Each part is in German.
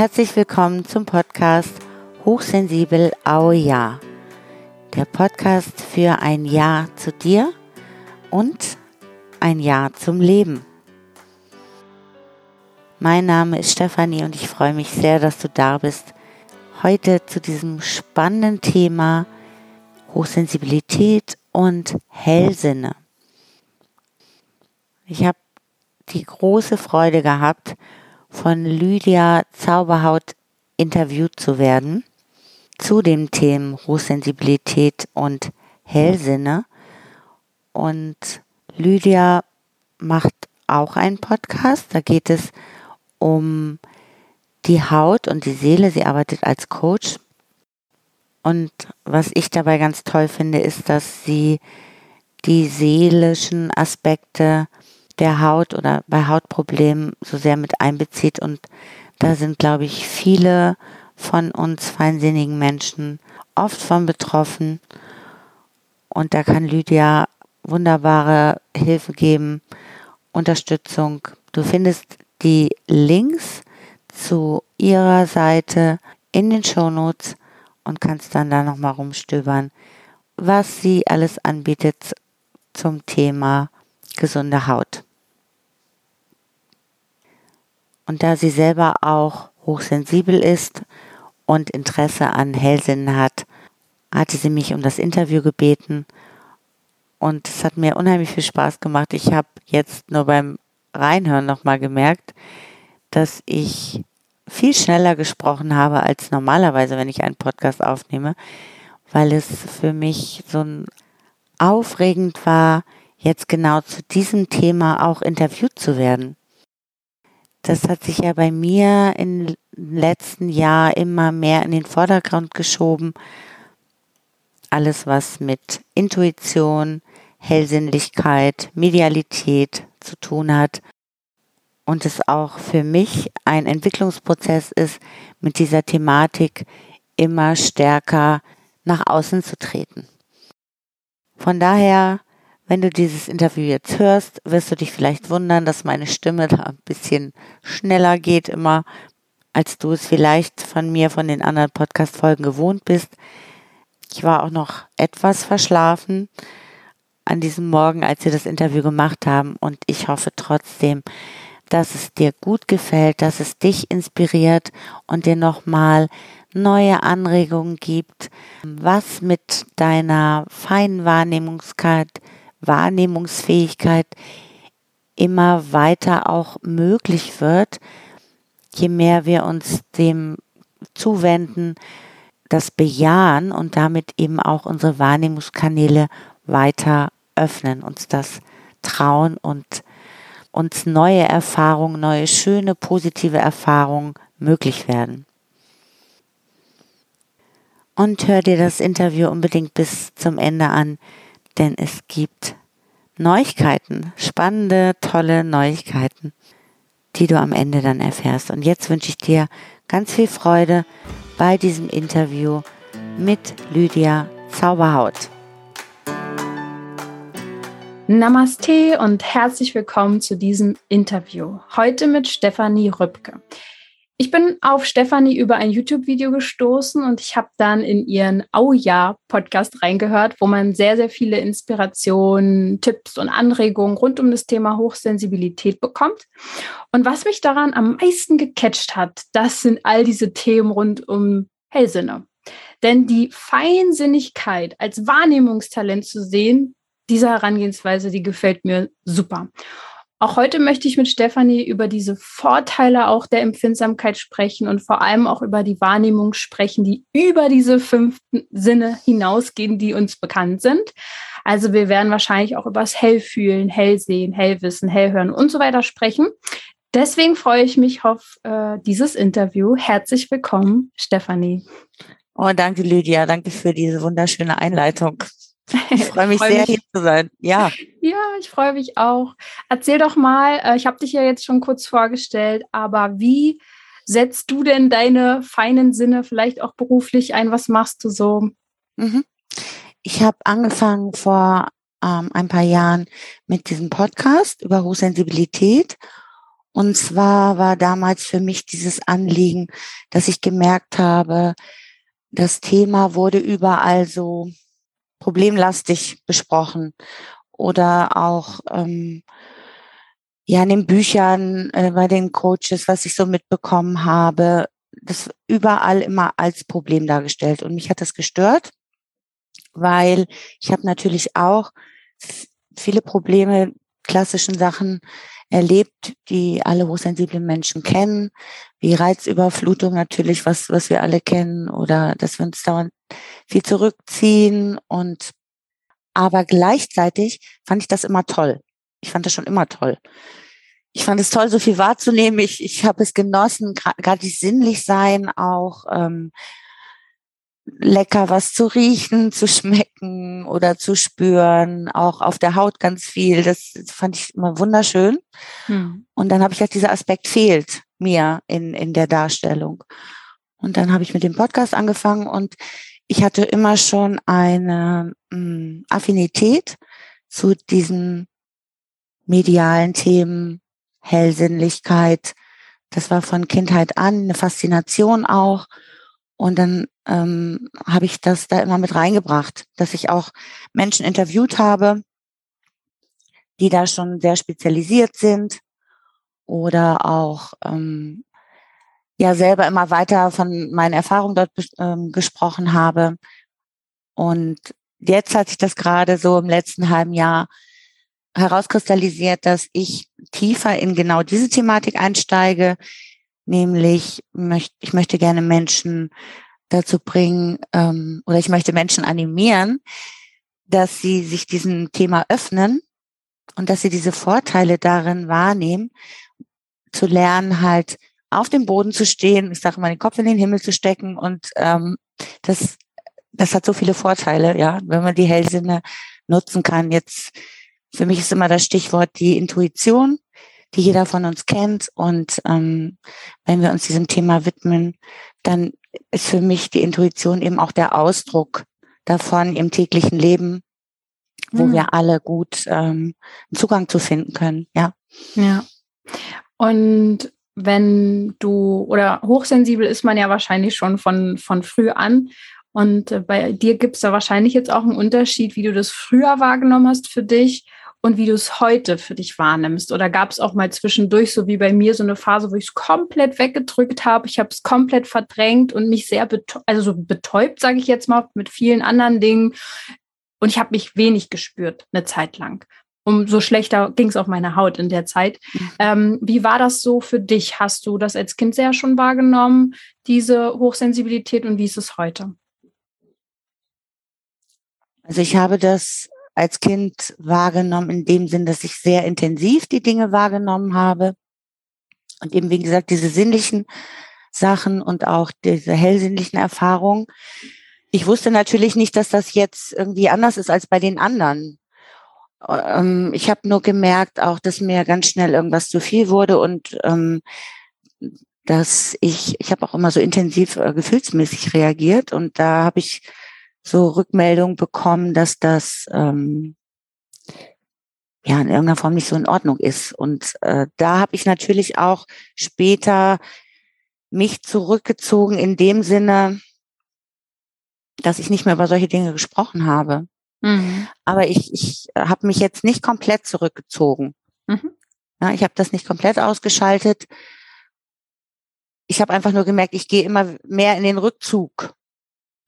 Herzlich willkommen zum Podcast Hochsensibel Au Ja. Der Podcast für ein Ja zu dir und ein Ja zum Leben. Mein Name ist Stefanie und ich freue mich sehr, dass du da bist. Heute zu diesem spannenden Thema Hochsensibilität und Hellsinne. Ich habe die große Freude gehabt, von Lydia Zauberhaut interviewt zu werden zu den Themen Hochsensibilität und Hellsinne. Und Lydia macht auch einen Podcast. Da geht es um die Haut und die Seele. Sie arbeitet als Coach. Und was ich dabei ganz toll finde, ist, dass sie die seelischen Aspekte der Haut oder bei Hautproblemen so sehr mit einbezieht. Und da sind, glaube ich, viele von uns feinsinnigen Menschen oft von betroffen. Und da kann Lydia wunderbare Hilfe geben, Unterstützung. Du findest die Links zu ihrer Seite in den Shownotes und kannst dann da nochmal rumstöbern, was sie alles anbietet zum Thema gesunde Haut. Und da sie selber auch hochsensibel ist und Interesse an Hellsinnen hat, hatte sie mich um das Interview gebeten. Und es hat mir unheimlich viel Spaß gemacht. Ich habe jetzt nur beim Reinhören nochmal gemerkt, dass ich viel schneller gesprochen habe als normalerweise, wenn ich einen Podcast aufnehme, weil es für mich so aufregend war, jetzt genau zu diesem Thema auch interviewt zu werden. Das hat sich ja bei mir im letzten Jahr immer mehr in den Vordergrund geschoben. Alles, was mit Intuition, Hellsinnlichkeit, Medialität zu tun hat. Und es auch für mich ein Entwicklungsprozess ist, mit dieser Thematik immer stärker nach außen zu treten. Von daher wenn du dieses Interview jetzt hörst, wirst du dich vielleicht wundern, dass meine Stimme da ein bisschen schneller geht immer, als du es vielleicht von mir, von den anderen Podcast-Folgen gewohnt bist. Ich war auch noch etwas verschlafen an diesem Morgen, als wir das Interview gemacht haben und ich hoffe trotzdem, dass es dir gut gefällt, dass es dich inspiriert und dir nochmal neue Anregungen gibt, was mit deiner feinen Wahrnehmungskeit Wahrnehmungsfähigkeit immer weiter auch möglich wird, je mehr wir uns dem zuwenden, das bejahen und damit eben auch unsere Wahrnehmungskanäle weiter öffnen, uns das trauen und uns neue Erfahrungen, neue schöne, positive Erfahrungen möglich werden. Und hör dir das Interview unbedingt bis zum Ende an denn es gibt Neuigkeiten, spannende, tolle Neuigkeiten, die du am Ende dann erfährst. Und jetzt wünsche ich dir ganz viel Freude bei diesem Interview mit Lydia Zauberhaut. Namaste und herzlich willkommen zu diesem Interview. Heute mit Stefanie Rübke. Ich bin auf Stefanie über ein YouTube-Video gestoßen und ich habe dann in ihren Au ja Podcast reingehört, wo man sehr, sehr viele Inspirationen, Tipps und Anregungen rund um das Thema Hochsensibilität bekommt. Und was mich daran am meisten gecatcht hat, das sind all diese Themen rund um Hellsinne. Denn die Feinsinnigkeit als Wahrnehmungstalent zu sehen, diese Herangehensweise, die gefällt mir super. Auch heute möchte ich mit Stefanie über diese Vorteile auch der Empfindsamkeit sprechen und vor allem auch über die Wahrnehmung sprechen, die über diese fünf Sinne hinausgehen, die uns bekannt sind. Also wir werden wahrscheinlich auch über das Hellfühlen, Hellsehen, Hellwissen, Hellhören und so weiter sprechen. Deswegen freue ich mich auf äh, dieses Interview. Herzlich willkommen, Stefanie. Oh, danke, Lydia. Danke für diese wunderschöne Einleitung. Ich freue mich freu sehr, mich. hier zu sein. Ja. Ja, ich freue mich auch. Erzähl doch mal, äh, ich habe dich ja jetzt schon kurz vorgestellt, aber wie setzt du denn deine feinen Sinne vielleicht auch beruflich ein? Was machst du so? Mhm. Ich habe angefangen vor ähm, ein paar Jahren mit diesem Podcast über Hochsensibilität Und zwar war damals für mich dieses Anliegen, dass ich gemerkt habe, das Thema wurde überall so problemlastig besprochen oder auch ähm, ja in den Büchern, äh, bei den Coaches, was ich so mitbekommen habe, das überall immer als Problem dargestellt. Und mich hat das gestört, weil ich habe natürlich auch viele Probleme, klassischen Sachen erlebt, die alle hochsensiblen Menschen kennen, wie Reizüberflutung natürlich, was, was wir alle kennen, oder dass wir uns dauernd viel zurückziehen und aber gleichzeitig fand ich das immer toll. Ich fand das schon immer toll. Ich fand es toll, so viel wahrzunehmen. Ich, ich habe es genossen, gerade sinnlich sein auch. Ähm, lecker was zu riechen, zu schmecken oder zu spüren, auch auf der Haut ganz viel. Das fand ich immer wunderschön. Hm. Und dann habe ich gedacht, dieser Aspekt fehlt mir in, in der Darstellung. Und dann habe ich mit dem Podcast angefangen und ich hatte immer schon eine mh, hm, Affinität zu diesen medialen Themen, Hellsinnlichkeit. Das war von Kindheit an eine Faszination auch. Und dann ähm, habe ich das da immer mit reingebracht, dass ich auch Menschen interviewt habe, die da schon sehr spezialisiert sind oder auch ähm, ja selber immer weiter von meinen Erfahrungen dort ähm, gesprochen habe. Und jetzt hat sich das gerade so im letzten halben Jahr herauskristallisiert, dass ich tiefer in genau diese Thematik einsteige, nämlich ich möchte gerne Menschen dazu bringen ähm, oder ich möchte Menschen animieren, dass sie sich diesem Thema öffnen und dass sie diese Vorteile darin wahrnehmen, zu lernen, halt auf dem Boden zu stehen, ich sage mal, den Kopf in den Himmel zu stecken und ähm, das, das hat so viele Vorteile, ja, wenn man die Hellsinne nutzen kann. Jetzt für mich ist immer das Stichwort die Intuition die jeder von uns kennt. Und ähm, wenn wir uns diesem Thema widmen, dann ist für mich die Intuition eben auch der Ausdruck davon im täglichen Leben, wo mhm. wir alle gut ähm, Zugang zu finden können. Ja. Ja. Und wenn du oder hochsensibel ist man ja wahrscheinlich schon von, von früh an. Und äh, bei dir gibt es da wahrscheinlich jetzt auch einen Unterschied, wie du das früher wahrgenommen hast für dich und wie du es heute für dich wahrnimmst? Oder gab es auch mal zwischendurch, so wie bei mir, so eine Phase, wo ich es komplett weggedrückt habe? Ich habe es komplett verdrängt und mich sehr betäubt, also so betäubt, sage ich jetzt mal, mit vielen anderen Dingen. Und ich habe mich wenig gespürt, eine Zeit lang. Umso schlechter ging es auf meine Haut in der Zeit. Mhm. Ähm, wie war das so für dich? Hast du das als Kind sehr schon wahrgenommen, diese Hochsensibilität, und wie ist es heute? Also ich habe das als Kind wahrgenommen, in dem Sinn, dass ich sehr intensiv die Dinge wahrgenommen habe. Und eben, wie gesagt, diese sinnlichen Sachen und auch diese hellsinnlichen Erfahrungen. Ich wusste natürlich nicht, dass das jetzt irgendwie anders ist als bei den anderen. Ähm, ich habe nur gemerkt auch, dass mir ganz schnell irgendwas zu viel wurde und ähm, dass ich, ich habe auch immer so intensiv äh, gefühlsmäßig reagiert und da habe ich so Rückmeldung bekommen, dass das ähm, ja in irgendeiner Form nicht so in Ordnung ist. Und äh, da habe ich natürlich auch später mich zurückgezogen in dem Sinne, dass ich nicht mehr über solche Dinge gesprochen habe. Mhm. Aber ich, ich habe mich jetzt nicht komplett zurückgezogen. Mhm. Ja, ich habe das nicht komplett ausgeschaltet. Ich habe einfach nur gemerkt, ich gehe immer mehr in den Rückzug.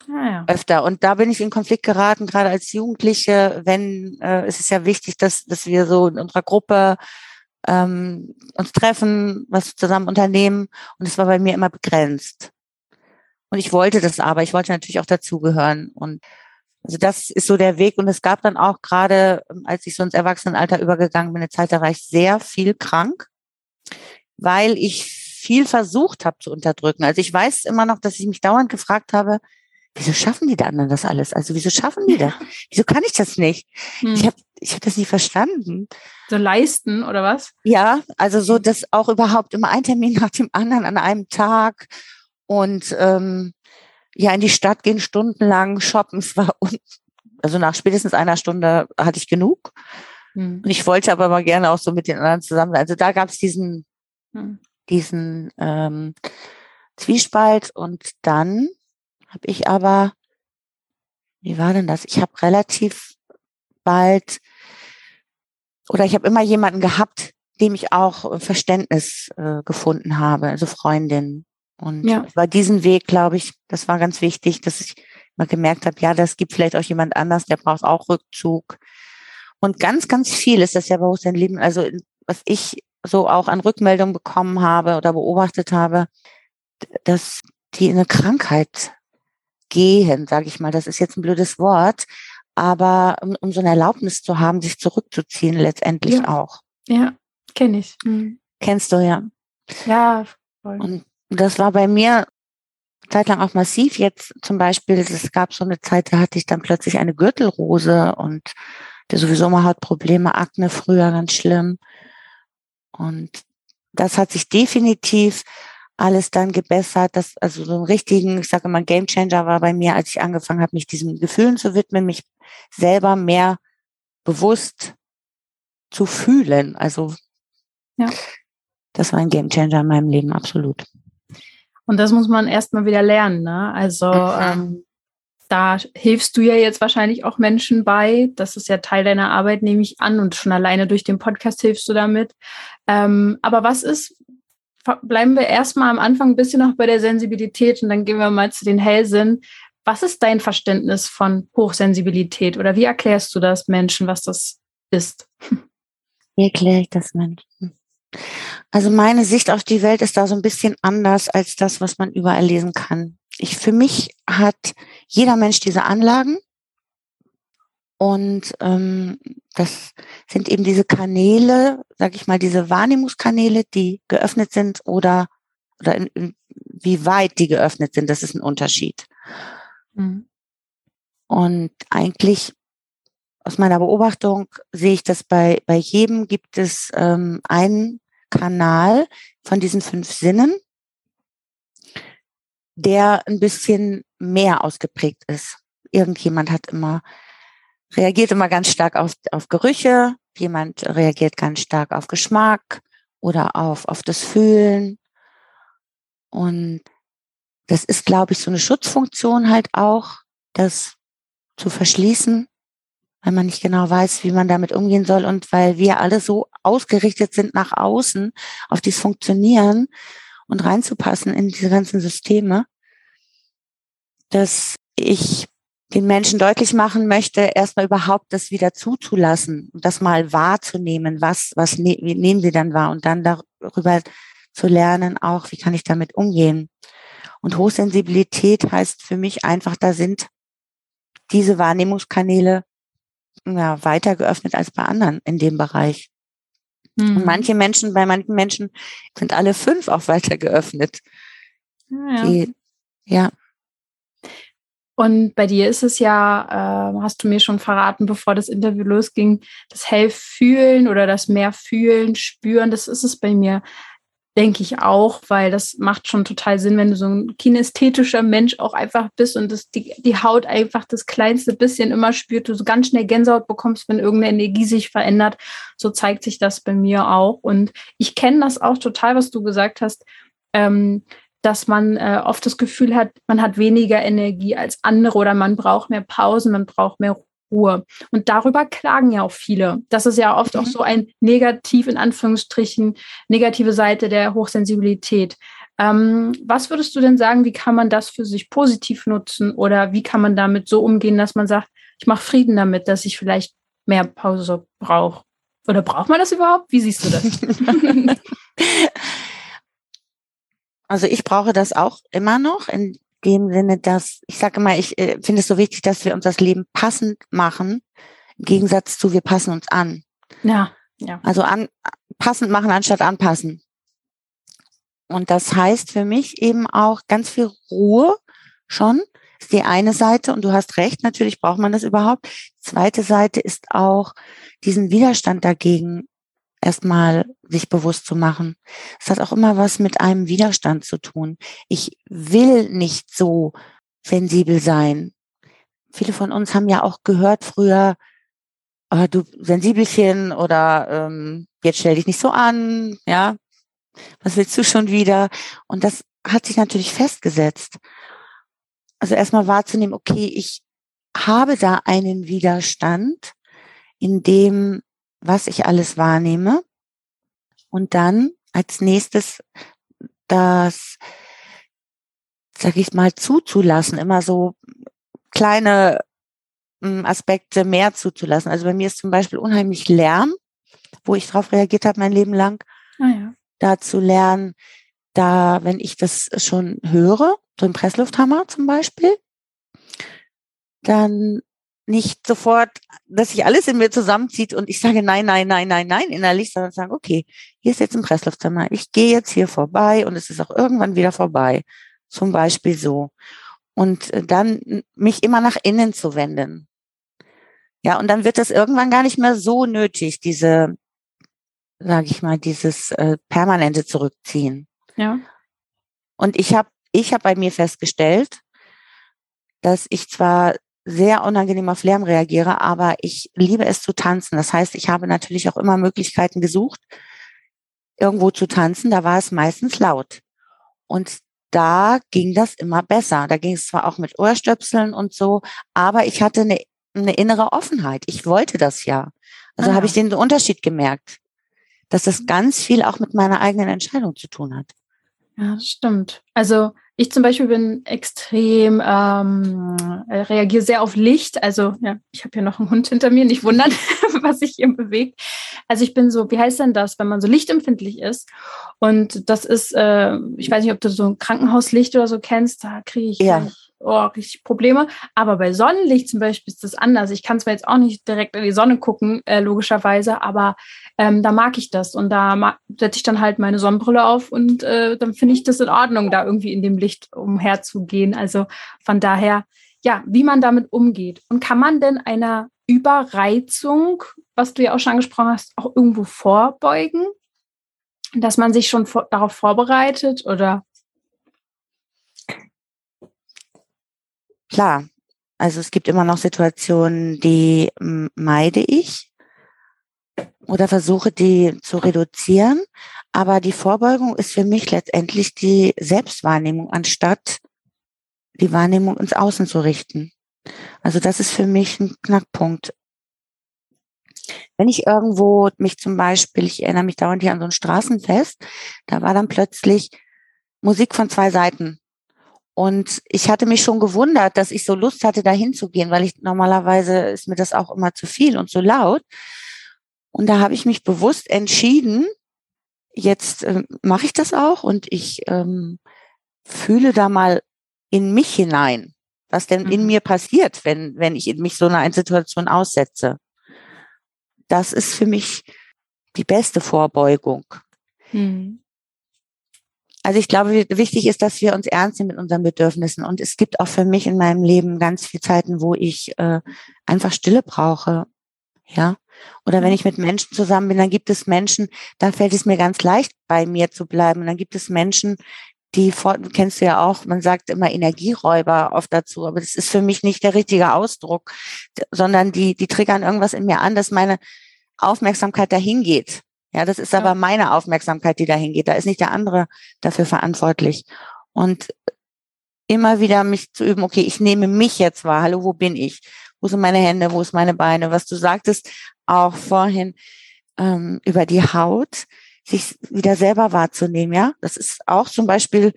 Ah, ja. öfter. Und da bin ich in Konflikt geraten, gerade als Jugendliche, wenn äh, es ist ja wichtig, dass, dass wir so in unserer Gruppe ähm, uns treffen, was zusammen unternehmen. Und es war bei mir immer begrenzt. Und ich wollte das aber, ich wollte natürlich auch dazugehören. Und also das ist so der Weg. Und es gab dann auch gerade, als ich so ins Erwachsenenalter übergegangen bin, eine Zeit, da war ich sehr viel krank, weil ich viel versucht habe zu unterdrücken. Also ich weiß immer noch, dass ich mich dauernd gefragt habe, wieso schaffen die anderen das alles? Also wieso schaffen die das? Wieso kann ich das nicht? Hm. Ich habe ich hab das nie verstanden. So leisten oder was? Ja, also so, dass auch überhaupt immer ein Termin nach dem anderen an einem Tag und ähm, ja in die Stadt gehen stundenlang shoppen. Es war un also nach spätestens einer Stunde hatte ich genug. Hm. Und ich wollte aber mal gerne auch so mit den anderen zusammen. Also da gab es diesen hm. diesen ähm, Zwiespalt und dann habe ich aber, wie war denn das? Ich habe relativ bald oder ich habe immer jemanden gehabt, dem ich auch Verständnis äh, gefunden habe, also Freundin. Und ja. bei diesem Weg, glaube ich, das war ganz wichtig, dass ich mal gemerkt habe, ja, das gibt vielleicht auch jemand anders, der braucht auch Rückzug. Und ganz, ganz viel ist das ja bei uns Leben, also was ich so auch an Rückmeldungen bekommen habe oder beobachtet habe, dass die in eine Krankheit gehen, sage ich mal. Das ist jetzt ein blödes Wort, aber um, um so eine Erlaubnis zu haben, sich zurückzuziehen, letztendlich ja. auch. Ja, kenne ich. Mhm. Kennst du ja. Ja, voll. Und das war bei mir zeitlang auch massiv. Jetzt zum Beispiel, es gab so eine Zeit, da hatte ich dann plötzlich eine Gürtelrose und der sowieso mal Hautprobleme, Akne früher ganz schlimm. Und das hat sich definitiv alles dann gebessert. Das, also so einen richtigen, ich sage immer, Game Changer war bei mir, als ich angefangen habe, mich diesen Gefühlen zu widmen, mich selber mehr bewusst zu fühlen. Also ja. das war ein Game Changer in meinem Leben, absolut. Und das muss man erstmal wieder lernen. Ne? Also mhm. ähm, da hilfst du ja jetzt wahrscheinlich auch Menschen bei. Das ist ja Teil deiner Arbeit, nehme ich an. Und schon alleine durch den Podcast hilfst du damit. Ähm, aber was ist, bleiben wir erstmal am Anfang ein bisschen noch bei der Sensibilität und dann gehen wir mal zu den Hellsinn. Was ist dein Verständnis von Hochsensibilität oder wie erklärst du das Menschen, was das ist? Wie erkläre ich das Menschen? Also meine Sicht auf die Welt ist da so ein bisschen anders als das, was man überall lesen kann. Ich, für mich hat jeder Mensch diese Anlagen und ähm, das sind eben diese Kanäle, sag ich mal, diese Wahrnehmungskanäle, die geöffnet sind oder oder in, in, wie weit die geöffnet sind, das ist ein Unterschied. Mhm. Und eigentlich aus meiner Beobachtung sehe ich, dass bei, bei jedem gibt es ähm, einen Kanal von diesen fünf Sinnen, der ein bisschen mehr ausgeprägt ist. Irgendjemand hat immer, reagiert immer ganz stark auf, auf Gerüche, jemand reagiert ganz stark auf Geschmack oder auf, auf das Fühlen. Und das ist, glaube ich, so eine Schutzfunktion halt auch, das zu verschließen weil man nicht genau weiß, wie man damit umgehen soll und weil wir alle so ausgerichtet sind nach außen, auf dieses Funktionieren und reinzupassen in diese ganzen Systeme, dass ich den Menschen deutlich machen möchte, erstmal überhaupt das wieder zuzulassen und das mal wahrzunehmen, was, was ne, nehmen sie dann wahr und dann darüber zu lernen, auch wie kann ich damit umgehen. Und Hochsensibilität heißt für mich einfach, da sind diese Wahrnehmungskanäle ja, weiter geöffnet als bei anderen in dem Bereich. Mhm. Und manche Menschen, bei manchen Menschen sind alle fünf auch weiter geöffnet. Ja. Die, ja. Und bei dir ist es ja, äh, hast du mir schon verraten, bevor das Interview losging, das Hellfühlen oder das mehr fühlen, spüren, das ist es bei mir denke ich auch, weil das macht schon total Sinn, wenn du so ein kinästhetischer Mensch auch einfach bist und das, die, die Haut einfach das kleinste bisschen immer spürt, du so ganz schnell Gänsehaut bekommst, wenn irgendeine Energie sich verändert. So zeigt sich das bei mir auch. Und ich kenne das auch total, was du gesagt hast, ähm, dass man äh, oft das Gefühl hat, man hat weniger Energie als andere oder man braucht mehr Pausen, man braucht mehr Ruhe. Und darüber klagen ja auch viele. Das ist ja oft mhm. auch so ein negativ, in Anführungsstrichen, negative Seite der Hochsensibilität. Ähm, was würdest du denn sagen, wie kann man das für sich positiv nutzen oder wie kann man damit so umgehen, dass man sagt, ich mache Frieden damit, dass ich vielleicht mehr Pause brauche? Oder braucht man das überhaupt? Wie siehst du das? Also ich brauche das auch immer noch in dem Sinne, dass ich sage immer, ich äh, finde es so wichtig, dass wir uns das Leben passend machen, im Gegensatz zu wir passen uns an. Ja, ja. Also an, passend machen anstatt anpassen. Und das heißt für mich eben auch ganz viel Ruhe schon, ist die eine Seite und du hast recht, natürlich braucht man das überhaupt. Die zweite Seite ist auch diesen Widerstand dagegen erstmal sich bewusst zu machen. Es hat auch immer was mit einem Widerstand zu tun. Ich will nicht so sensibel sein. Viele von uns haben ja auch gehört früher, oh, du Sensibelchen oder ähm, jetzt stell dich nicht so an, ja. Was willst du schon wieder? Und das hat sich natürlich festgesetzt. Also erstmal wahrzunehmen, okay, ich habe da einen Widerstand in dem, was ich alles wahrnehme. Und dann als nächstes das, sag ich mal, zuzulassen, immer so kleine hm, Aspekte mehr zuzulassen. Also bei mir ist zum Beispiel unheimlich Lärm, wo ich darauf reagiert habe mein Leben lang. Ah ja. Da zu lernen, da, wenn ich das schon höre, so im Presslufthammer zum Beispiel, dann nicht sofort, dass sich alles in mir zusammenzieht und ich sage nein, nein, nein, nein, nein innerlich, sondern sagen, okay, hier ist jetzt ein Presslufthammer, ich gehe jetzt hier vorbei und es ist auch irgendwann wieder vorbei. Zum Beispiel so. Und äh, dann mich immer nach innen zu wenden. Ja, und dann wird das irgendwann gar nicht mehr so nötig, diese, sage ich mal, dieses äh, permanente Zurückziehen. Ja. Und ich habe ich hab bei mir festgestellt, dass ich zwar sehr unangenehm auf Lärm reagiere, aber ich liebe es zu tanzen. Das heißt, ich habe natürlich auch immer Möglichkeiten gesucht, irgendwo zu tanzen. Da war es meistens laut. Und da ging das immer besser. Da ging es zwar auch mit Ohrstöpseln und so, aber ich hatte eine, eine innere Offenheit. Ich wollte das ja. Also ah. habe ich den Unterschied gemerkt, dass das ganz viel auch mit meiner eigenen Entscheidung zu tun hat. Ja, stimmt. Also ich zum Beispiel bin extrem, ähm, äh, reagiere sehr auf Licht. Also ja, ich habe hier noch einen Hund hinter mir, nicht wundern, was sich hier bewegt. Also ich bin so, wie heißt denn das, wenn man so lichtempfindlich ist? Und das ist, äh, ich weiß nicht, ob du so ein Krankenhauslicht oder so kennst, da kriege ich ja oh, richtig Probleme. Aber bei Sonnenlicht zum Beispiel ist das anders. Ich kann zwar jetzt auch nicht direkt in die Sonne gucken, äh, logischerweise, aber ähm, da mag ich das. Und da setze ich dann halt meine Sonnenbrille auf und äh, dann finde ich das in Ordnung, da irgendwie in dem Licht umherzugehen. Also von daher, ja, wie man damit umgeht. Und kann man denn einer Überreizung, was du ja auch schon angesprochen hast, auch irgendwo vorbeugen? Dass man sich schon vor darauf vorbereitet oder Klar, also es gibt immer noch Situationen, die meide ich oder versuche die zu reduzieren. Aber die Vorbeugung ist für mich letztendlich die Selbstwahrnehmung, anstatt die Wahrnehmung ins Außen zu richten. Also das ist für mich ein Knackpunkt. Wenn ich irgendwo mich zum Beispiel, ich erinnere mich dauernd hier an so ein Straßenfest, da war dann plötzlich Musik von zwei Seiten. Und ich hatte mich schon gewundert, dass ich so Lust hatte, da hinzugehen, weil ich normalerweise ist mir das auch immer zu viel und so laut. Und da habe ich mich bewusst entschieden, jetzt äh, mache ich das auch und ich ähm, fühle da mal in mich hinein, was denn mhm. in mir passiert, wenn, wenn ich mich so einer Situation aussetze. Das ist für mich die beste Vorbeugung. Mhm. Also ich glaube, wichtig ist, dass wir uns ernst nehmen mit unseren Bedürfnissen. Und es gibt auch für mich in meinem Leben ganz viele Zeiten, wo ich äh, einfach Stille brauche. Ja. Oder wenn mhm. ich mit Menschen zusammen bin, dann gibt es Menschen, da fällt es mir ganz leicht, bei mir zu bleiben. Und dann gibt es Menschen, die kennst du ja auch, man sagt immer Energieräuber oft dazu, aber das ist für mich nicht der richtige Ausdruck, sondern die, die triggern irgendwas in mir an, dass meine Aufmerksamkeit dahin geht. Ja, das ist ja. aber meine Aufmerksamkeit, die dahin geht. Da ist nicht der andere dafür verantwortlich. Und immer wieder mich zu üben, okay, ich nehme mich jetzt wahr. Hallo, wo bin ich? Wo sind meine Hände? Wo ist meine Beine? Was du sagtest auch vorhin ähm, über die Haut, sich wieder selber wahrzunehmen, ja. Das ist auch zum Beispiel,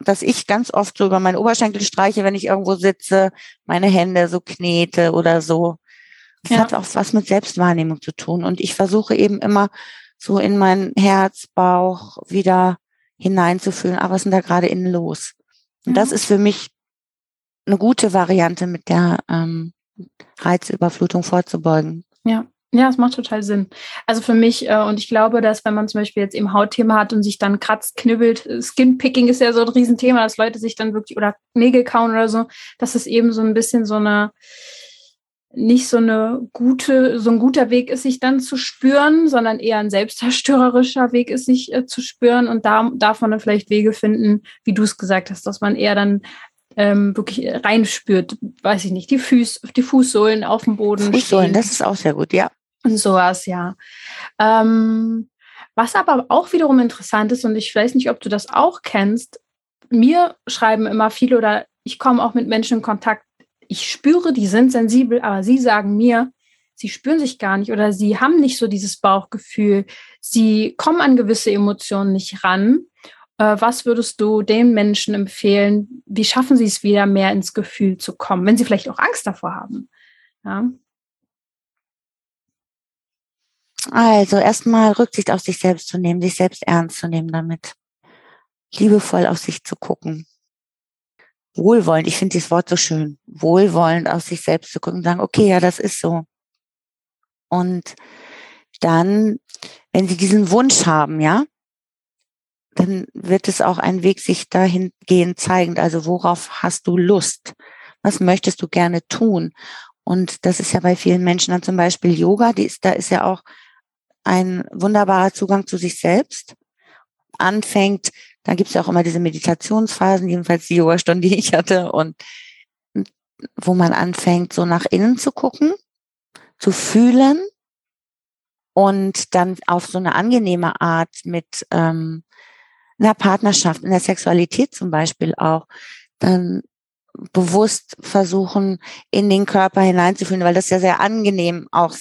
dass ich ganz oft so über meinen Oberschenkel streiche, wenn ich irgendwo sitze, meine Hände so knete oder so. Das ja. hat auch was mit Selbstwahrnehmung zu tun. Und ich versuche eben immer so in mein Herz, Bauch wieder hineinzufühlen, aber was ist denn da gerade innen los? Und das ist für mich eine gute Variante, mit der ähm, Reizüberflutung vorzubeugen. Ja. Ja, es macht total Sinn. Also für mich, äh, und ich glaube, dass wenn man zum Beispiel jetzt eben Hautthema hat und sich dann kratzt, knibbelt, Skinpicking ist ja so ein Riesenthema, dass Leute sich dann wirklich oder Nägel kauen oder so, dass es eben so ein bisschen so eine, nicht so eine gute, so ein guter Weg ist, sich dann zu spüren, sondern eher ein selbstzerstörerischer Weg ist, sich äh, zu spüren. Und da darf man dann vielleicht Wege finden, wie du es gesagt hast, dass man eher dann ähm, wirklich reinspürt, weiß ich nicht, die Füße, die Fußsohlen auf dem Boden. Fußsohlen, stehen. das ist auch sehr gut, ja. Und sowas, ja. Ähm, Was aber auch wiederum interessant ist, und ich weiß nicht, ob du das auch kennst, mir schreiben immer viele oder ich komme auch mit Menschen in Kontakt, ich spüre, die sind sensibel, aber sie sagen mir, sie spüren sich gar nicht oder sie haben nicht so dieses Bauchgefühl, sie kommen an gewisse Emotionen nicht ran. Äh, was würdest du den Menschen empfehlen? Wie schaffen sie es wieder mehr ins Gefühl zu kommen, wenn sie vielleicht auch Angst davor haben? Ja. Also erstmal Rücksicht auf sich selbst zu nehmen, sich selbst ernst zu nehmen damit. Liebevoll auf sich zu gucken. Wohlwollend, ich finde dieses Wort so schön. Wohlwollend auf sich selbst zu gucken und sagen, okay, ja, das ist so. Und dann, wenn Sie diesen Wunsch haben, ja, dann wird es auch ein Weg sich dahingehend zeigen. Also worauf hast du Lust? Was möchtest du gerne tun? Und das ist ja bei vielen Menschen dann zum Beispiel Yoga, die ist, da ist ja auch ein wunderbarer Zugang zu sich selbst. Anfängt, da gibt es ja auch immer diese Meditationsphasen, jedenfalls die Yoga-Stunde, die ich hatte, und wo man anfängt, so nach innen zu gucken, zu fühlen und dann auf so eine angenehme Art mit ähm, einer Partnerschaft, in der Sexualität zum Beispiel auch, dann bewusst versuchen, in den Körper hineinzufühlen, weil das ja sehr angenehm auch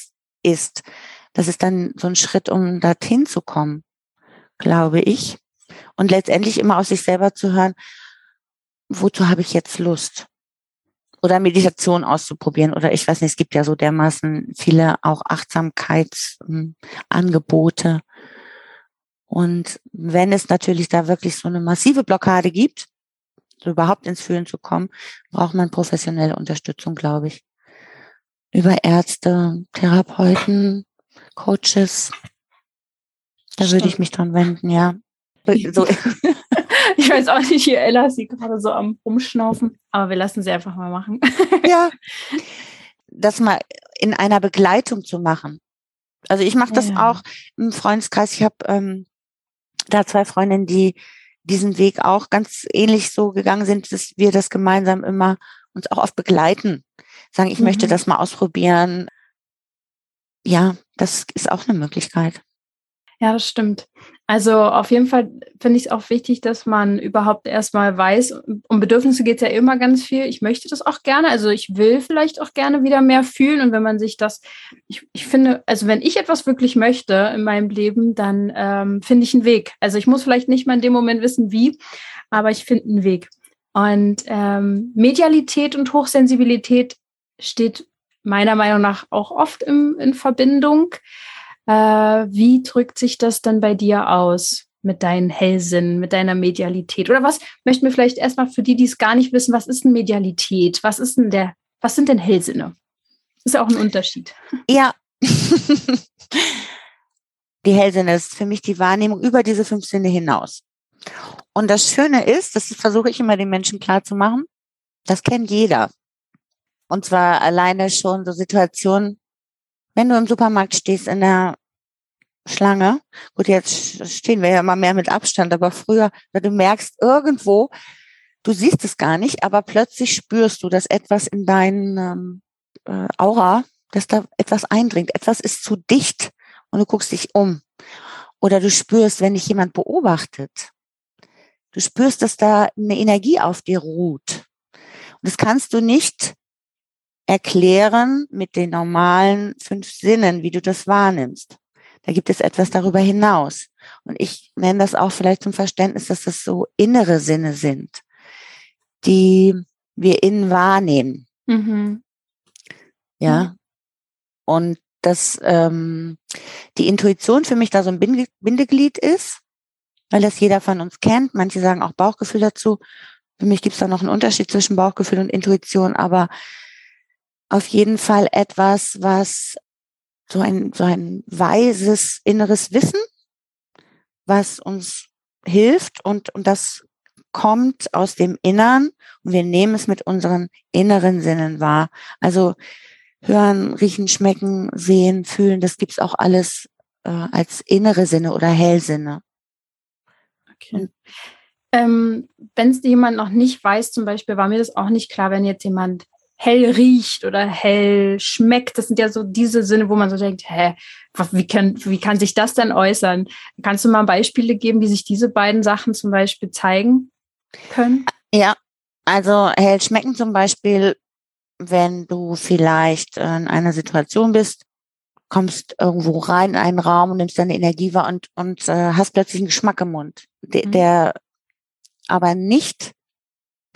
ist. Das ist dann so ein Schritt, um dorthin zu kommen, glaube ich. Und letztendlich immer aus sich selber zu hören, wozu habe ich jetzt Lust? Oder Meditation auszuprobieren. Oder ich weiß nicht, es gibt ja so dermaßen viele auch Achtsamkeitsangebote. Und wenn es natürlich da wirklich so eine massive Blockade gibt, so überhaupt ins Fühlen zu kommen, braucht man professionelle Unterstützung, glaube ich. Über Ärzte, Therapeuten, Coaches. Da Stimmt. würde ich mich dran wenden, ja. So. ich weiß auch nicht, hier Ella ist sie gerade so am Rumschnaufen, aber wir lassen sie einfach mal machen. ja. Das mal in einer Begleitung zu machen. Also ich mache das ja. auch im Freundeskreis. Ich habe ähm, da zwei Freundinnen, die diesen Weg auch ganz ähnlich so gegangen sind, dass wir das gemeinsam immer uns auch oft begleiten. Sagen, ich mhm. möchte das mal ausprobieren. Ja, das ist auch eine Möglichkeit. Ja, das stimmt. Also auf jeden Fall finde ich es auch wichtig, dass man überhaupt erstmal weiß, um Bedürfnisse geht es ja immer ganz viel. Ich möchte das auch gerne. Also ich will vielleicht auch gerne wieder mehr fühlen. Und wenn man sich das, ich, ich finde, also wenn ich etwas wirklich möchte in meinem Leben, dann ähm, finde ich einen Weg. Also ich muss vielleicht nicht mal in dem Moment wissen, wie, aber ich finde einen Weg. Und ähm, Medialität und Hochsensibilität steht meiner Meinung nach auch oft im, in Verbindung. Äh, wie drückt sich das dann bei dir aus mit deinen Hellsinn, mit deiner Medialität? Oder was möchten wir vielleicht erstmal für die, die es gar nicht wissen, was ist denn Medialität? Was ist denn der, was sind denn Hellsinne? Ist ja auch ein Unterschied. Ja. die Hellsinne ist für mich die Wahrnehmung über diese fünf Sinne hinaus. Und das Schöne ist, das versuche ich immer den Menschen klarzumachen, das kennt jeder. Und zwar alleine schon so Situationen, wenn du im Supermarkt stehst in der Schlange, gut, jetzt stehen wir ja immer mehr mit Abstand, aber früher, wenn du merkst irgendwo, du siehst es gar nicht, aber plötzlich spürst du, dass etwas in deinen ähm, äh, Aura, dass da etwas eindringt, etwas ist zu dicht und du guckst dich um. Oder du spürst, wenn dich jemand beobachtet, du spürst, dass da eine Energie auf dir ruht. Und das kannst du nicht erklären mit den normalen fünf Sinnen, wie du das wahrnimmst. Da gibt es etwas darüber hinaus. Und ich nenne das auch vielleicht zum Verständnis, dass das so innere Sinne sind, die wir innen wahrnehmen. Mhm. Ja. Mhm. Und dass ähm, die Intuition für mich da so ein Bindeglied ist, weil das jeder von uns kennt. Manche sagen auch Bauchgefühl dazu. Für mich gibt es da noch einen Unterschied zwischen Bauchgefühl und Intuition, aber auf jeden Fall etwas, was so ein, so ein weises inneres Wissen, was uns hilft und, und das kommt aus dem Innern und wir nehmen es mit unseren inneren Sinnen wahr. Also hören, riechen, schmecken, sehen, fühlen, das gibt's auch alles äh, als innere Sinne oder Hellsinne. Okay. Ähm, wenn es jemand noch nicht weiß, zum Beispiel war mir das auch nicht klar, wenn jetzt jemand hell riecht oder hell schmeckt. Das sind ja so diese Sinne, wo man so denkt, hä, wie kann, wie kann sich das denn äußern? Kannst du mal Beispiele geben, wie sich diese beiden Sachen zum Beispiel zeigen können? Ja, also hell schmecken zum Beispiel, wenn du vielleicht in einer Situation bist, kommst irgendwo rein in einen Raum und nimmst deine Energie wahr und, und äh, hast plötzlich einen Geschmack im Mund, der, mhm. der aber nicht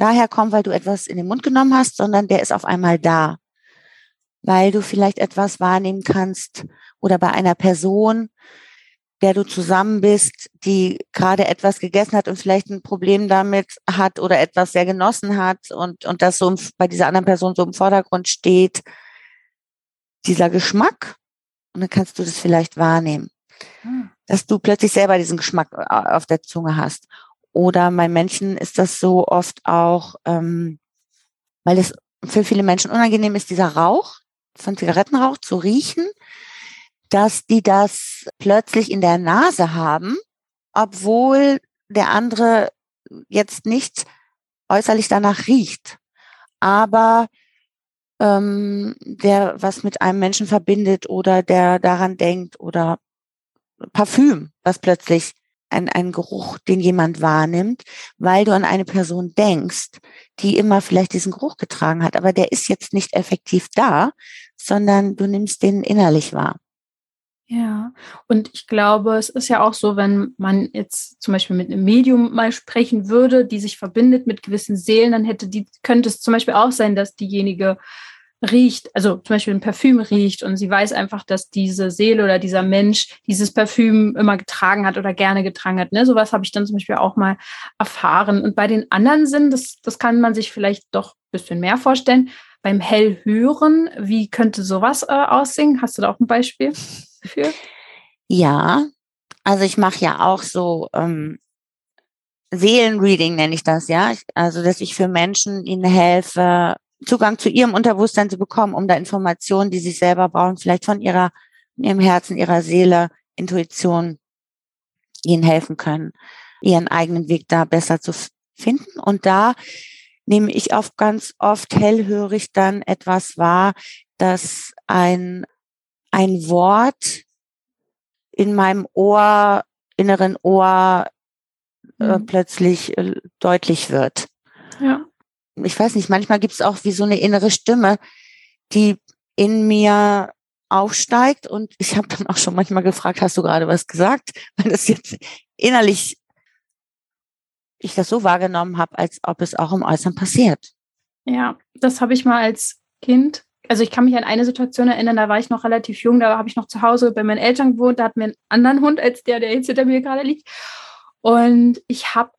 daher kommt, weil du etwas in den Mund genommen hast, sondern der ist auf einmal da, weil du vielleicht etwas wahrnehmen kannst oder bei einer Person, der du zusammen bist, die gerade etwas gegessen hat und vielleicht ein Problem damit hat oder etwas sehr genossen hat und, und das so bei dieser anderen Person so im Vordergrund steht, dieser Geschmack, und dann kannst du das vielleicht wahrnehmen, hm. dass du plötzlich selber diesen Geschmack äh, auf der Zunge hast. Oder bei Menschen ist das so oft auch, ähm, weil es für viele Menschen unangenehm ist, dieser Rauch von Zigarettenrauch zu riechen, dass die das plötzlich in der Nase haben, obwohl der andere jetzt nicht äußerlich danach riecht, aber ähm, der was mit einem Menschen verbindet oder der daran denkt oder Parfüm, was plötzlich ein, ein Geruch, den jemand wahrnimmt, weil du an eine Person denkst, die immer vielleicht diesen Geruch getragen hat, aber der ist jetzt nicht effektiv da, sondern du nimmst den innerlich wahr. Ja, und ich glaube, es ist ja auch so, wenn man jetzt zum Beispiel mit einem Medium mal sprechen würde, die sich verbindet mit gewissen Seelen, dann hätte die, könnte es zum Beispiel auch sein, dass diejenige riecht, also zum Beispiel ein Parfüm riecht und sie weiß einfach, dass diese Seele oder dieser Mensch dieses Parfüm immer getragen hat oder gerne getragen hat. Ne? Sowas habe ich dann zum Beispiel auch mal erfahren. Und bei den anderen Sinnen, das, das kann man sich vielleicht doch ein bisschen mehr vorstellen. Beim Hellhören, wie könnte sowas äh, aussehen? Hast du da auch ein Beispiel dafür? Ja, also ich mache ja auch so ähm, Seelenreading nenne ich das, ja. Also dass ich für Menschen ihnen helfe, Zugang zu ihrem Unterbewusstsein zu bekommen, um da Informationen, die sie selber brauchen, vielleicht von ihrer, ihrem Herzen, ihrer Seele, Intuition, ihnen helfen können, ihren eigenen Weg da besser zu finden. Und da nehme ich auch ganz oft hellhörig dann etwas wahr, dass ein, ein Wort in meinem Ohr, inneren Ohr äh, mhm. plötzlich äh, deutlich wird. Ja ich weiß nicht, manchmal gibt es auch wie so eine innere Stimme, die in mir aufsteigt und ich habe dann auch schon manchmal gefragt, hast du gerade was gesagt? Weil das jetzt innerlich ich das so wahrgenommen habe, als ob es auch im Äußeren passiert. Ja, das habe ich mal als Kind. Also ich kann mich an eine Situation erinnern, da war ich noch relativ jung, da habe ich noch zu Hause bei meinen Eltern gewohnt, da hatten wir einen anderen Hund als der, der jetzt hinter mir gerade liegt. Und ich habe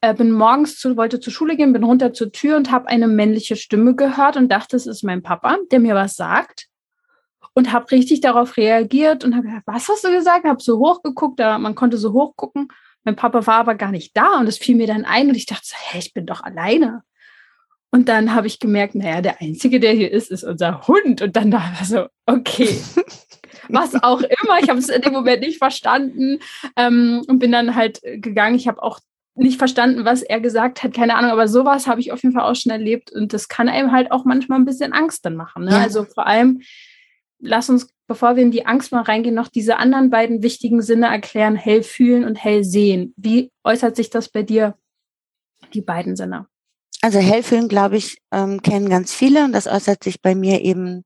äh, bin morgens zu, wollte zur Schule gehen, bin runter zur Tür und habe eine männliche Stimme gehört und dachte, es ist mein Papa, der mir was sagt. Und habe richtig darauf reagiert und habe gesagt, was hast du gesagt? Habe so hochgeguckt, da man konnte so hochgucken. Mein Papa war aber gar nicht da und es fiel mir dann ein und ich dachte, hey, ich bin doch alleine. Und dann habe ich gemerkt, naja, der Einzige, der hier ist, ist unser Hund. Und dann dachte ich so, okay, was auch immer. Ich habe es in dem Moment nicht verstanden ähm, und bin dann halt gegangen. Ich habe auch nicht verstanden, was er gesagt hat, keine Ahnung, aber sowas habe ich auf jeden Fall auch schon erlebt und das kann einem halt auch manchmal ein bisschen Angst dann machen. Ne? Ja. Also vor allem, lass uns, bevor wir in die Angst mal reingehen, noch diese anderen beiden wichtigen Sinne erklären, hell fühlen und hell sehen. Wie äußert sich das bei dir, die beiden Sinne? Also hell fühlen, glaube ich, ähm, kennen ganz viele und das äußert sich bei mir eben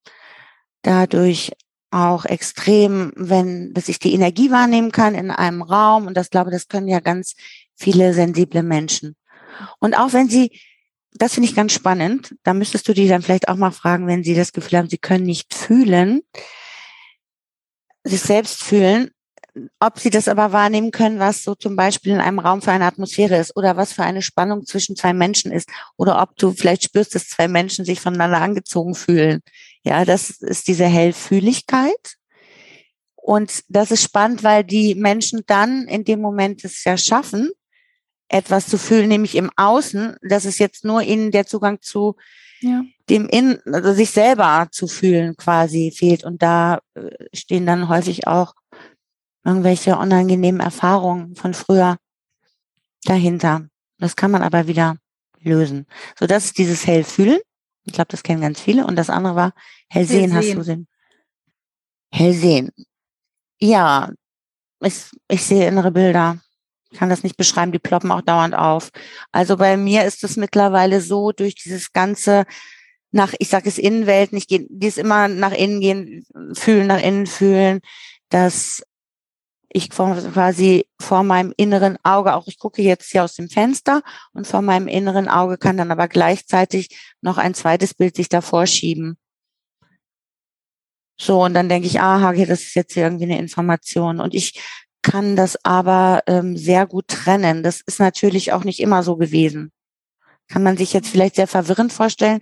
dadurch auch extrem, wenn, dass ich die Energie wahrnehmen kann in einem Raum und das glaube, das können ja ganz viele sensible Menschen. Und auch wenn sie, das finde ich ganz spannend, da müsstest du die dann vielleicht auch mal fragen, wenn sie das Gefühl haben, sie können nicht fühlen, sich selbst fühlen, ob sie das aber wahrnehmen können, was so zum Beispiel in einem Raum für eine Atmosphäre ist oder was für eine Spannung zwischen zwei Menschen ist oder ob du vielleicht spürst, dass zwei Menschen sich voneinander angezogen fühlen. Ja, das ist diese Hellfühligkeit. Und das ist spannend, weil die Menschen dann in dem Moment es ja schaffen, etwas zu fühlen, nämlich im Außen, dass es jetzt nur ihnen der Zugang zu ja. dem Innen, also sich selber zu fühlen quasi fehlt. Und da äh, stehen dann häufig auch irgendwelche unangenehmen Erfahrungen von früher dahinter. Das kann man aber wieder lösen. So, das ist dieses Hellfühlen. Ich glaube, das kennen ganz viele. Und das andere war Hellsehen, hast du den? Hellsehen. Ja, ich, ich sehe innere Bilder. Ich kann das nicht beschreiben, die ploppen auch dauernd auf. Also bei mir ist es mittlerweile so, durch dieses ganze nach, ich sage es Innenwelt, nicht gehen, die ist immer nach innen gehen, fühlen, nach innen fühlen, dass ich quasi vor meinem inneren Auge, auch ich gucke jetzt hier aus dem Fenster und vor meinem inneren Auge kann dann aber gleichzeitig noch ein zweites Bild sich davor schieben. So, und dann denke ich, aha, okay, das ist jetzt hier irgendwie eine Information. Und ich kann das aber ähm, sehr gut trennen. Das ist natürlich auch nicht immer so gewesen. Kann man sich jetzt vielleicht sehr verwirrend vorstellen,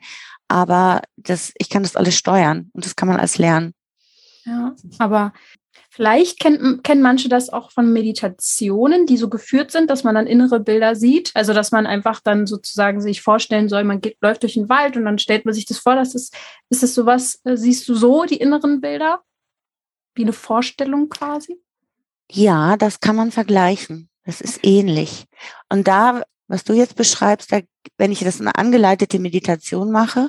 aber das, ich kann das alles steuern und das kann man alles lernen. Ja, aber Vielleicht kennen, kennen manche das auch von Meditationen, die so geführt sind, dass man dann innere Bilder sieht. Also, dass man einfach dann sozusagen sich vorstellen soll, man geht, läuft durch den Wald und dann stellt man sich das vor, dass es, ist es sowas, äh, siehst du so die inneren Bilder? Wie eine Vorstellung quasi? Ja, das kann man vergleichen. Das ist ähnlich. Und da, was du jetzt beschreibst, da, wenn ich das eine angeleitete Meditation mache,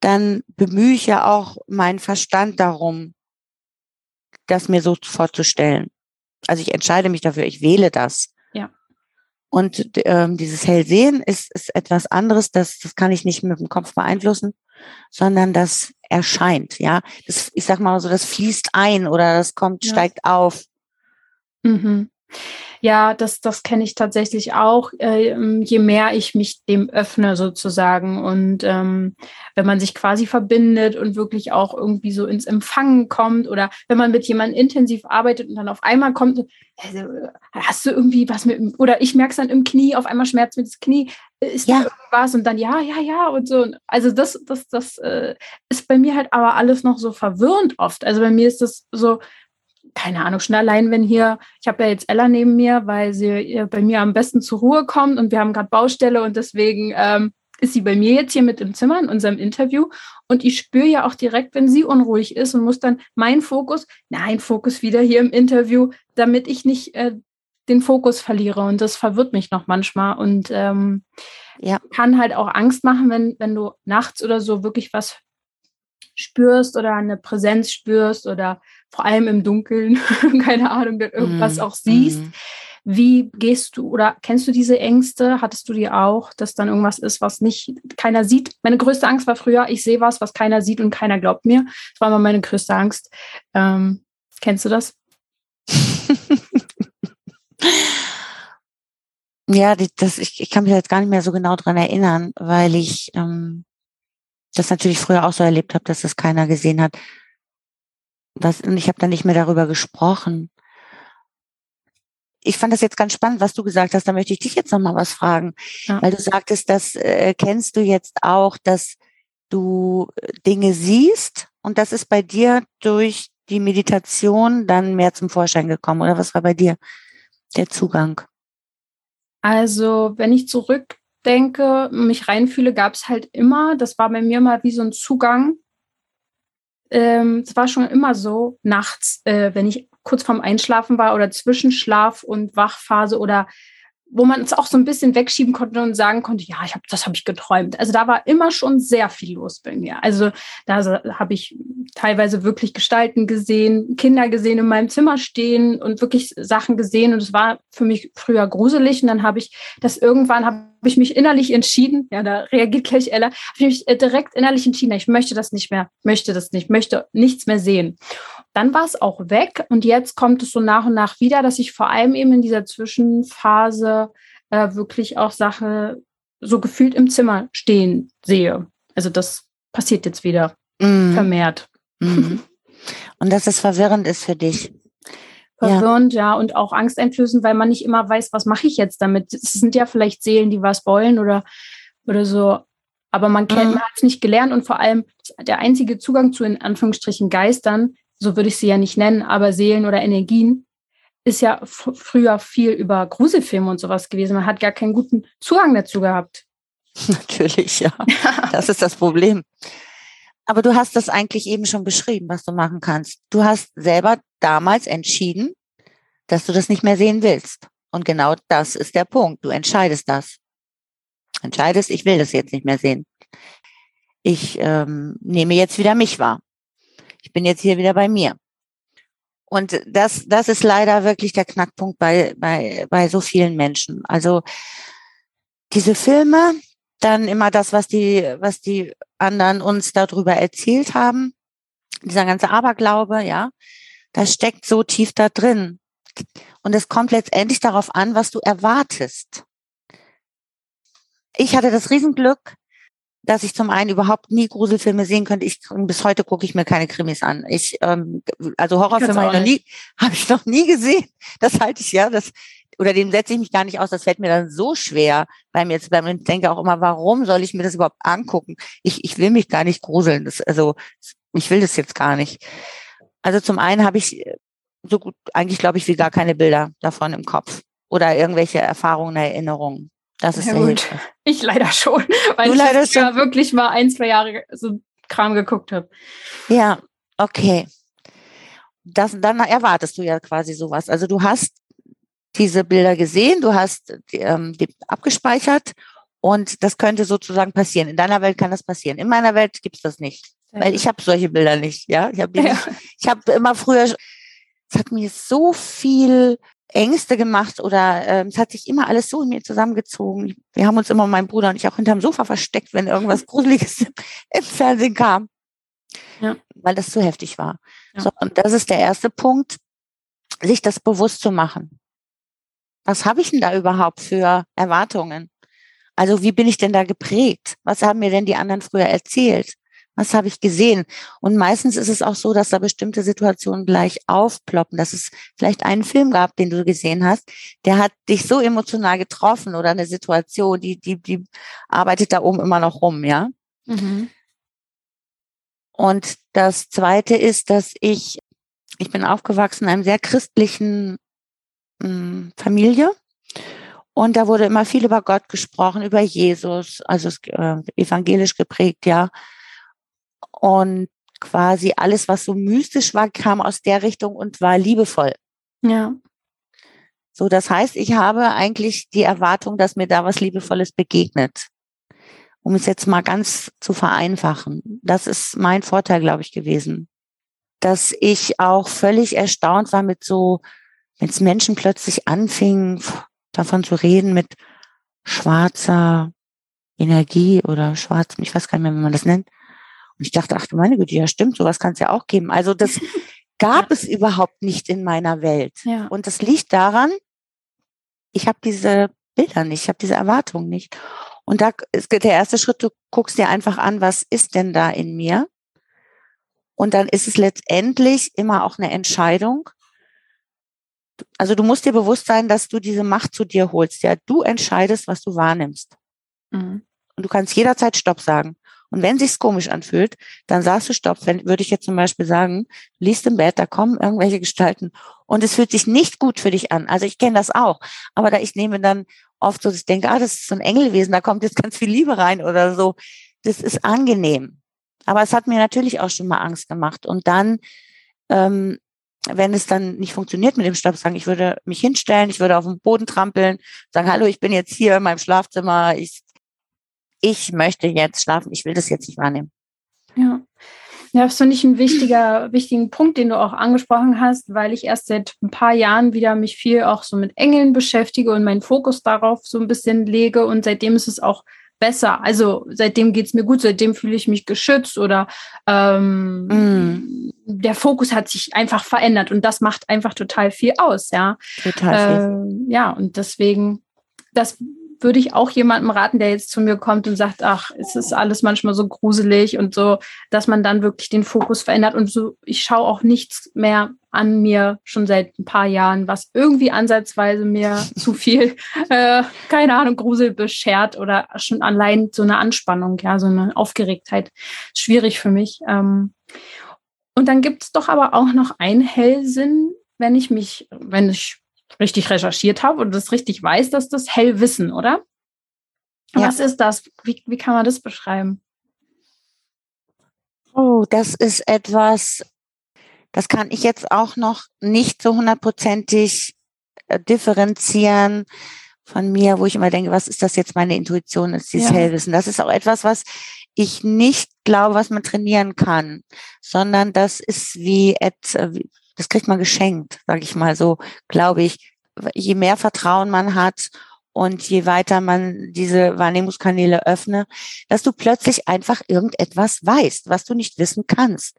dann bemühe ich ja auch meinen Verstand darum, das mir so vorzustellen. Also ich entscheide mich dafür, ich wähle das. Ja. Und ähm, dieses Hellsehen ist, ist etwas anderes, das, das kann ich nicht mit dem Kopf beeinflussen, sondern das erscheint, ja. Das, ich sag mal so, das fließt ein oder das kommt, ja. steigt auf. Mhm. Ja, das, das kenne ich tatsächlich auch, äh, je mehr ich mich dem öffne sozusagen. Und ähm, wenn man sich quasi verbindet und wirklich auch irgendwie so ins Empfangen kommt oder wenn man mit jemandem intensiv arbeitet und dann auf einmal kommt, also, hast du irgendwie was mit, oder ich merke es dann im Knie, auf einmal schmerzt mir das Knie, ist ja. da irgendwas und dann ja, ja, ja und so. Also das, das, das äh, ist bei mir halt aber alles noch so verwirrend oft. Also bei mir ist das so, keine Ahnung, schon allein, wenn hier, ich habe ja jetzt Ella neben mir, weil sie bei mir am besten zur Ruhe kommt und wir haben gerade Baustelle und deswegen ähm, ist sie bei mir jetzt hier mit im Zimmer in unserem Interview. Und ich spüre ja auch direkt, wenn sie unruhig ist und muss dann meinen Fokus, nein, Fokus wieder hier im Interview, damit ich nicht äh, den Fokus verliere. Und das verwirrt mich noch manchmal. Und ähm, ja. kann halt auch Angst machen, wenn, wenn du nachts oder so wirklich was spürst oder eine Präsenz spürst oder vor allem im Dunkeln, keine Ahnung, irgendwas mm. auch siehst. Mm. Wie gehst du oder kennst du diese Ängste? Hattest du die auch, dass dann irgendwas ist, was nicht keiner sieht? Meine größte Angst war früher, ich sehe was, was keiner sieht und keiner glaubt mir. Das war immer meine größte Angst. Ähm, kennst du das? ja, das, ich, ich kann mich jetzt gar nicht mehr so genau dran erinnern, weil ich ähm, das natürlich früher auch so erlebt habe, dass das keiner gesehen hat. Das, und ich habe dann nicht mehr darüber gesprochen. Ich fand das jetzt ganz spannend, was du gesagt hast. Da möchte ich dich jetzt noch mal was fragen, ja. weil du sagtest, das äh, kennst du jetzt auch, dass du äh, Dinge siehst und das ist bei dir durch die Meditation dann mehr zum Vorschein gekommen oder was war bei dir der Zugang? Also, wenn ich zurück denke, mich reinfühle, gab es halt immer. Das war bei mir mal wie so ein Zugang. Ähm, es war schon immer so, nachts, äh, wenn ich kurz vorm Einschlafen war oder zwischen Schlaf und Wachphase oder wo man es auch so ein bisschen wegschieben konnte und sagen konnte, ja, ich hab, das habe ich geträumt. Also da war immer schon sehr viel los bei mir. Also da habe ich teilweise wirklich Gestalten gesehen, Kinder gesehen in meinem Zimmer stehen und wirklich Sachen gesehen. Und es war für mich früher gruselig. Und dann habe ich das irgendwann, habe ich mich innerlich entschieden, ja, da reagiert gleich Ella, habe ich mich äh, direkt innerlich entschieden, ich möchte das nicht mehr, möchte das nicht, möchte nichts mehr sehen. Dann war es auch weg und jetzt kommt es so nach und nach wieder, dass ich vor allem eben in dieser Zwischenphase äh, wirklich auch Sache so gefühlt im Zimmer stehen sehe. Also das passiert jetzt wieder mm. vermehrt. Mm. Und dass es verwirrend ist für dich. Verwirrend, ja. ja, und auch angsteinflößend, weil man nicht immer weiß, was mache ich jetzt damit. Es sind ja vielleicht Seelen, die was wollen oder, oder so. Aber man kennt, mhm. man hat es nicht gelernt und vor allem der einzige Zugang zu in Anführungsstrichen Geistern so würde ich sie ja nicht nennen, aber Seelen oder Energien, ist ja früher viel über Gruselfilme und sowas gewesen. Man hat gar keinen guten Zugang dazu gehabt. Natürlich, ja. Das ist das Problem. Aber du hast das eigentlich eben schon beschrieben, was du machen kannst. Du hast selber damals entschieden, dass du das nicht mehr sehen willst. Und genau das ist der Punkt. Du entscheidest das. Entscheidest, ich will das jetzt nicht mehr sehen. ich ähm, nehme jetzt wieder mich wahr. Ich bin jetzt hier wieder bei mir. Und das, das ist leider wirklich der Knackpunkt bei, bei, bei so vielen Menschen. Also diese Filme, dann immer das, was die, was die anderen uns darüber erzählt haben, dieser ganze Aberglaube, ja, das steckt so tief da drin. Und es kommt letztendlich darauf an, was du erwartest. Ich hatte das Riesenglück, dass ich zum einen überhaupt nie Gruselfilme sehen könnte. Ich bis heute gucke ich mir keine Krimis an. Ich ähm, also Horrorfilme habe ich noch nie habe ich noch nie gesehen. Das halte ich ja, das oder dem setze ich mich gar nicht aus. Das fällt mir dann so schwer weil mir jetzt beim denke auch immer, warum soll ich mir das überhaupt angucken? Ich ich will mich gar nicht gruseln. Das, also ich will das jetzt gar nicht. Also zum einen habe ich so gut eigentlich glaube ich wie gar keine Bilder davon im Kopf oder irgendwelche Erfahrungen, Erinnerungen. Das ist ja, gut. Ich leider schon, weil du ich leider schon. ja wirklich mal ein, zwei Jahre so Kram geguckt habe. Ja, okay. Das, dann erwartest du ja quasi sowas. Also du hast diese Bilder gesehen, du hast ähm, die abgespeichert und das könnte sozusagen passieren. In deiner Welt kann das passieren. In meiner Welt gibt es das nicht. Ja. Weil ich habe solche Bilder nicht, ja. Ich habe ja. ich habe immer früher, es hat mir so viel Ängste gemacht oder äh, es hat sich immer alles so in mir zusammengezogen. Wir haben uns immer, mein Bruder und ich, auch hinterm Sofa versteckt, wenn irgendwas Gruseliges im Fernsehen kam. Ja. Weil das zu heftig war. Ja. So, und das ist der erste Punkt, sich das bewusst zu machen. Was habe ich denn da überhaupt für Erwartungen? Also wie bin ich denn da geprägt? Was haben mir denn die anderen früher erzählt? Was habe ich gesehen? Und meistens ist es auch so, dass da bestimmte Situationen gleich aufploppen, dass es vielleicht einen Film gab, den du gesehen hast, der hat dich so emotional getroffen oder eine Situation, die, die, die arbeitet da oben immer noch rum, ja. Mhm. Und das zweite ist, dass ich, ich bin aufgewachsen in einem sehr christlichen mh, hm, Familie. Und da wurde immer viel über Gott gesprochen, über Jesus, also äh, evangelisch geprägt, ja. Und quasi alles, was so mystisch war, kam aus der Richtung und war liebevoll. Ja. So, das heißt, ich habe eigentlich die Erwartung, dass mir da was Liebevolles begegnet. Um es jetzt mal ganz zu vereinfachen. Das ist mein Vorteil, glaube ich, gewesen. Dass ich auch völlig erstaunt war mit so, wenn es Menschen plötzlich anfingen, davon zu reden mit schwarzer Energie oder schwarzem, ich weiß gar nicht mehr, wie man das nennt. Und ich dachte, ach du meine Güte, ja stimmt, sowas kann es ja auch geben. Also das gab es überhaupt nicht in meiner Welt. Ja. Und das liegt daran, ich habe diese Bilder nicht, ich habe diese Erwartungen nicht. Und da ist der erste Schritt, du guckst dir einfach an, was ist denn da in mir? Und dann ist es letztendlich immer auch eine Entscheidung. Also du musst dir bewusst sein, dass du diese Macht zu dir holst. Ja, du entscheidest, was du wahrnimmst. Mhm. Und du kannst jederzeit Stopp sagen. Und wenn sich's komisch anfühlt, dann sagst du Stopp. Wenn, würde ich jetzt zum Beispiel sagen, liest im Bett, da kommen irgendwelche Gestalten und es fühlt sich nicht gut für dich an. Also ich kenne das auch. Aber da ich nehme dann oft so, ich denke, ah, das ist so ein Engelwesen, da kommt jetzt ganz viel Liebe rein oder so. Das ist angenehm. Aber es hat mir natürlich auch schon mal Angst gemacht. Und dann, ähm, wenn es dann nicht funktioniert mit dem Stopp, sagen, ich würde mich hinstellen, ich würde auf den Boden trampeln, sagen, hallo, ich bin jetzt hier in meinem Schlafzimmer, ich ich möchte jetzt schlafen, ich will das jetzt nicht wahrnehmen. Ja. Ja, das finde ich einen wichtiger, wichtigen Punkt, den du auch angesprochen hast, weil ich erst seit ein paar Jahren wieder mich viel auch so mit Engeln beschäftige und meinen Fokus darauf so ein bisschen lege. Und seitdem ist es auch besser. Also seitdem geht es mir gut, seitdem fühle ich mich geschützt oder ähm, mm. der Fokus hat sich einfach verändert und das macht einfach total viel aus, ja. Total viel. Äh, ja, und deswegen, das würde ich auch jemandem raten, der jetzt zu mir kommt und sagt, ach, es ist alles manchmal so gruselig und so, dass man dann wirklich den Fokus verändert und so, ich schaue auch nichts mehr an mir schon seit ein paar Jahren, was irgendwie ansatzweise mir zu viel, äh, keine Ahnung, Grusel beschert oder schon allein so eine Anspannung, ja, so eine Aufgeregtheit. Schwierig für mich. Ähm, und dann gibt es doch aber auch noch einen Hellsinn, wenn ich mich, wenn ich richtig recherchiert habe und das richtig weiß, dass das Hellwissen, oder? Ja. Was ist das? Wie, wie kann man das beschreiben? Oh, das ist etwas, das kann ich jetzt auch noch nicht so hundertprozentig äh, differenzieren von mir, wo ich immer denke, was ist das jetzt meine Intuition, ist dieses ja. Hellwissen. Das ist auch etwas, was ich nicht glaube, was man trainieren kann, sondern das ist wie, das kriegt man geschenkt, sage ich mal so, glaube ich. Je mehr Vertrauen man hat und je weiter man diese Wahrnehmungskanäle öffne, dass du plötzlich einfach irgendetwas weißt, was du nicht wissen kannst.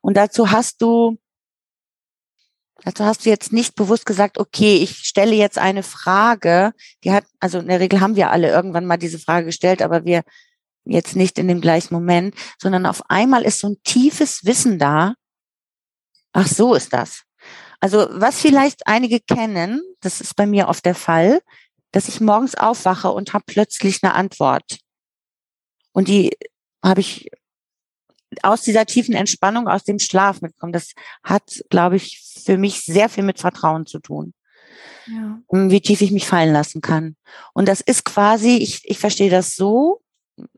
Und dazu hast du, dazu hast du jetzt nicht bewusst gesagt, okay, ich stelle jetzt eine Frage, die hat, also in der Regel haben wir alle irgendwann mal diese Frage gestellt, aber wir jetzt nicht in dem gleichen Moment, sondern auf einmal ist so ein tiefes Wissen da. Ach, so ist das. Also was vielleicht einige kennen, das ist bei mir oft der Fall, dass ich morgens aufwache und habe plötzlich eine Antwort. Und die habe ich aus dieser tiefen Entspannung, aus dem Schlaf mitbekommen. Das hat, glaube ich, für mich sehr viel mit Vertrauen zu tun. Ja. Wie tief ich mich fallen lassen kann. Und das ist quasi, ich, ich verstehe das so,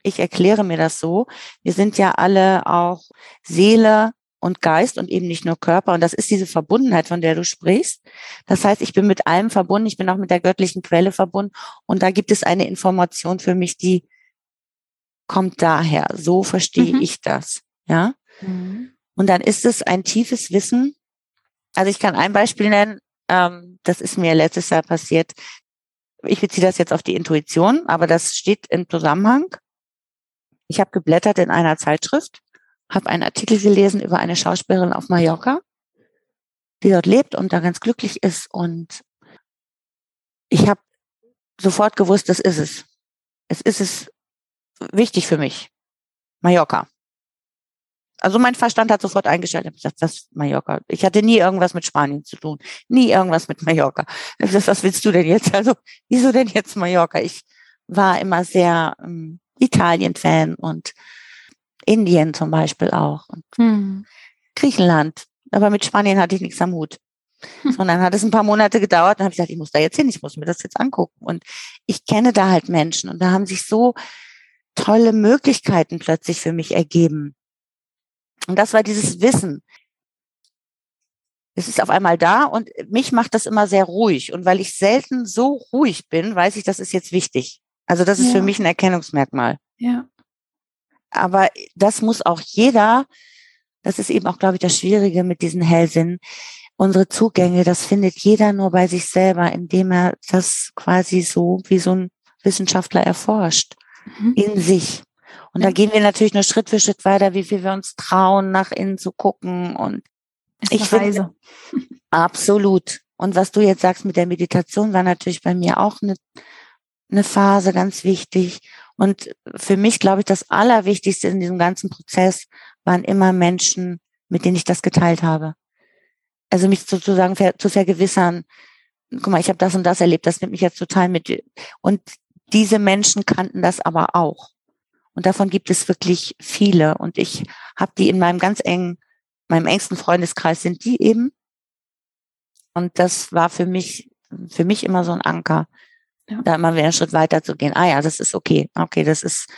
ich erkläre mir das so. Wir sind ja alle auch Seele und Geist und eben nicht nur Körper. Und das ist diese Verbundenheit, von der du sprichst. Das heißt, ich bin mit allem verbunden. Ich bin auch mit der göttlichen Quelle verbunden. Und da gibt es eine Information für mich, die kommt daher. So verstehe mhm. ich das. Ja. Mhm. Und dann ist es ein tiefes Wissen. Also ich kann ein Beispiel nennen. Ähm, das ist mir letztes Jahr passiert. Ich beziehe das jetzt auf die Intuition, aber das steht im Zusammenhang. Ich habe geblättert in einer Zeitschrift, habe einen Artikel gelesen über eine Schauspielerin auf Mallorca, die dort lebt und da ganz glücklich ist. Und ich habe sofort gewusst, das ist es. Es ist es wichtig für mich. Mallorca. Also mein Verstand hat sofort eingeschaltet. Ich gesagt, das ist Mallorca. Ich hatte nie irgendwas mit Spanien zu tun. Nie irgendwas mit Mallorca. Ich was willst du denn jetzt? Also, wieso denn jetzt Mallorca? Ich war immer sehr ähm, Italien-Fan und Indien zum Beispiel auch. Und hm. Griechenland. Aber mit Spanien hatte ich nichts am Hut. Hm. Und dann hat es ein paar Monate gedauert und habe ich gesagt, ich muss da jetzt hin, ich muss mir das jetzt angucken. Und ich kenne da halt Menschen und da haben sich so tolle Möglichkeiten plötzlich für mich ergeben. Und das war dieses Wissen. Es ist auf einmal da und mich macht das immer sehr ruhig. Und weil ich selten so ruhig bin, weiß ich, das ist jetzt wichtig. Also das ist ja. für mich ein Erkennungsmerkmal. Ja. Aber das muss auch jeder, das ist eben auch, glaube ich, das Schwierige mit diesen Hellsinn, unsere Zugänge, das findet jeder nur bei sich selber, indem er das quasi so wie so ein Wissenschaftler erforscht mhm. in sich. Und ja. da gehen wir natürlich nur Schritt für Schritt weiter, wie viel wir uns trauen, nach innen zu gucken. Und ich finde, absolut. Und was du jetzt sagst mit der Meditation, war natürlich bei mir auch eine eine Phase ganz wichtig. Und für mich, glaube ich, das Allerwichtigste in diesem ganzen Prozess waren immer Menschen, mit denen ich das geteilt habe. Also mich sozusagen zu vergewissern, guck mal, ich habe das und das erlebt, das nimmt mich jetzt total mit. Und diese Menschen kannten das aber auch. Und davon gibt es wirklich viele. Und ich habe die in meinem ganz engen, meinem engsten Freundeskreis sind die eben. Und das war für mich, für mich immer so ein Anker, ja. Da immer wieder einen Schritt weiter zu gehen. Ah ja, das ist okay. Okay, das ist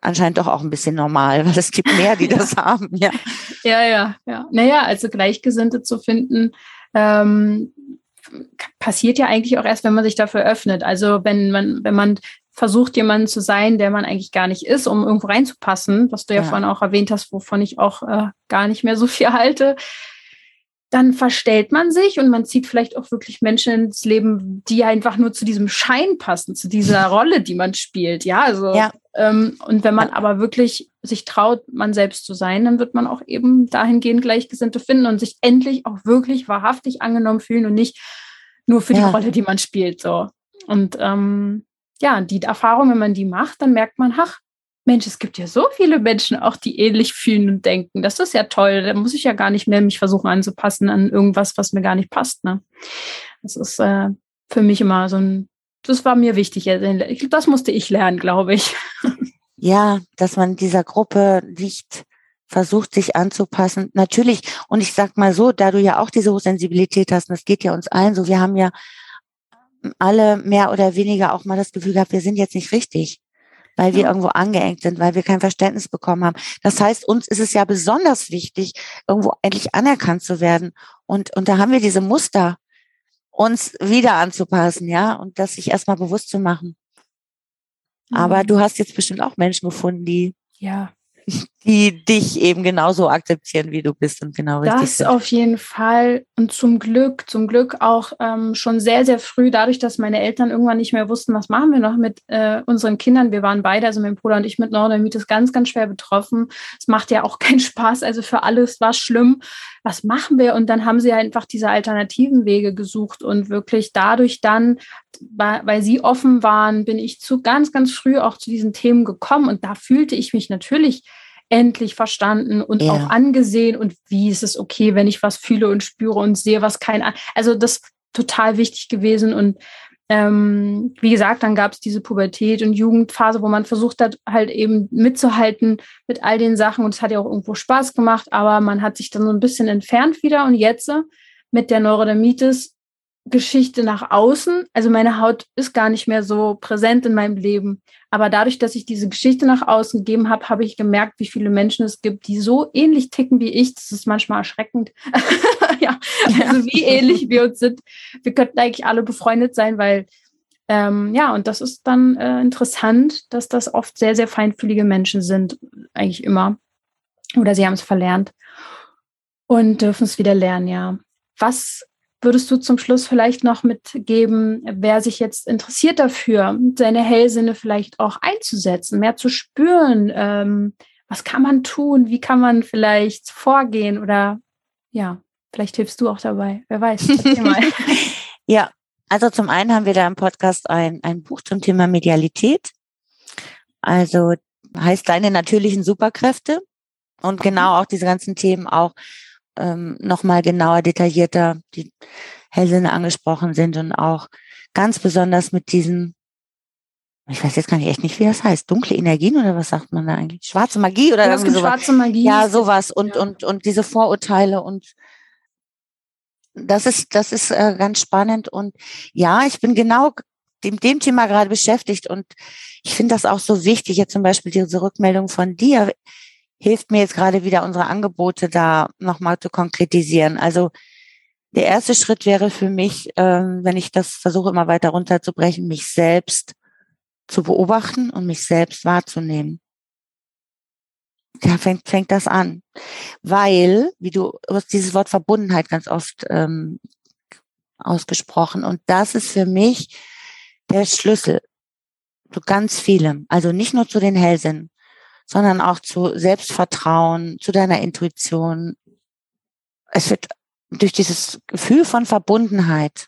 anscheinend doch auch ein bisschen normal, weil es gibt mehr, die das haben. Ja, ja, ja. ja. Naja, also Gleichgesinnte zu finden, ähm, passiert ja eigentlich auch erst, wenn man sich dafür öffnet. Also wenn man, wenn man versucht, jemanden zu sein, der man eigentlich gar nicht ist, um irgendwo reinzupassen, was du ja, ja. vorhin auch erwähnt hast, wovon ich auch äh, gar nicht mehr so viel halte, dann verstellt man sich und man zieht vielleicht auch wirklich Menschen ins Leben, die einfach nur zu diesem Schein passen, zu dieser Rolle, die man spielt. Ja, also ja. Ähm, und wenn man aber wirklich sich traut, man selbst zu sein, dann wird man auch eben dahingehend Gleichgesinnte finden und sich endlich auch wirklich wahrhaftig angenommen fühlen und nicht nur für ja. die Rolle, die man spielt. So und ähm, ja, die Erfahrung, wenn man die macht, dann merkt man, ach, Mensch, es gibt ja so viele Menschen auch, die ähnlich fühlen und denken. Das ist ja toll. Da muss ich ja gar nicht mehr mich versuchen anzupassen an irgendwas, was mir gar nicht passt. Ne? Das ist äh, für mich immer so ein, das war mir wichtig. Das musste ich lernen, glaube ich. Ja, dass man dieser Gruppe nicht versucht, sich anzupassen. Natürlich, und ich sag mal so, da du ja auch diese Hochsensibilität hast, und das geht ja uns allen so, wir haben ja alle mehr oder weniger auch mal das Gefühl gehabt, wir sind jetzt nicht richtig weil wir irgendwo angeengt sind, weil wir kein Verständnis bekommen haben. Das heißt, uns ist es ja besonders wichtig, irgendwo endlich anerkannt zu werden. Und, und da haben wir diese Muster, uns wieder anzupassen, ja, und das sich erstmal bewusst zu machen. Mhm. Aber du hast jetzt bestimmt auch Menschen gefunden, die ja. die dich eben genauso akzeptieren, wie du bist und genau richtig Das auf jeden Fall. Und zum Glück, zum Glück auch ähm, schon sehr, sehr früh, dadurch, dass meine Eltern irgendwann nicht mehr wussten, was machen wir noch mit äh, unseren Kindern. Wir waren beide, also mein Bruder und ich mit Neurodermitis ganz, ganz schwer betroffen. Es macht ja auch keinen Spaß. Also für alles war es schlimm. Was machen wir? Und dann haben sie einfach diese alternativen Wege gesucht und wirklich dadurch dann, weil sie offen waren, bin ich zu ganz, ganz früh auch zu diesen Themen gekommen. Und da fühlte ich mich natürlich endlich verstanden und ja. auch angesehen und wie ist es okay, wenn ich was fühle und spüre und sehe, was kein, also das ist total wichtig gewesen und ähm, wie gesagt, dann gab es diese Pubertät und Jugendphase, wo man versucht hat, halt eben mitzuhalten mit all den Sachen und es hat ja auch irgendwo Spaß gemacht, aber man hat sich dann so ein bisschen entfernt wieder und jetzt mit der Neurodermitis Geschichte nach außen. Also meine Haut ist gar nicht mehr so präsent in meinem Leben. Aber dadurch, dass ich diese Geschichte nach außen gegeben habe, habe ich gemerkt, wie viele Menschen es gibt, die so ähnlich ticken wie ich. Das ist manchmal erschreckend. ja, also wie ähnlich wir uns sind. Wir könnten eigentlich alle befreundet sein, weil ähm, ja, und das ist dann äh, interessant, dass das oft sehr, sehr feinfühlige Menschen sind, eigentlich immer. Oder sie haben es verlernt und dürfen es wieder lernen, ja. Was würdest du zum Schluss vielleicht noch mitgeben, wer sich jetzt interessiert dafür, seine Hellsinne vielleicht auch einzusetzen, mehr zu spüren? Ähm, was kann man tun? Wie kann man vielleicht vorgehen? Oder ja, vielleicht hilfst du auch dabei. Wer weiß. ja, also zum einen haben wir da im Podcast ein, ein Buch zum Thema Medialität. Also heißt deine natürlichen Superkräfte. Und genau auch diese ganzen Themen auch ähm, nochmal genauer, detaillierter die Hellsinne angesprochen sind und auch ganz besonders mit diesen, ich weiß jetzt gar nicht echt nicht, wie das heißt, dunkle Energien oder was sagt man da eigentlich? Schwarze Magie oder ja, irgendwie sowas. Schwarze Magie. Ja, sowas und, ja. und, und diese Vorurteile und das ist, das ist äh, ganz spannend und ja, ich bin genau dem, dem Thema gerade beschäftigt und ich finde das auch so wichtig, jetzt zum Beispiel diese Rückmeldung von dir hilft mir jetzt gerade wieder unsere Angebote da nochmal zu konkretisieren. Also der erste Schritt wäre für mich, ähm, wenn ich das versuche immer weiter runterzubrechen, mich selbst zu beobachten und mich selbst wahrzunehmen. Da fängt, fängt das an. Weil, wie du, du hast dieses Wort Verbundenheit ganz oft ähm, ausgesprochen. Und das ist für mich der Schlüssel zu ganz vielem. Also nicht nur zu den Hellsinn, sondern auch zu Selbstvertrauen, zu deiner Intuition. Es wird durch dieses Gefühl von Verbundenheit,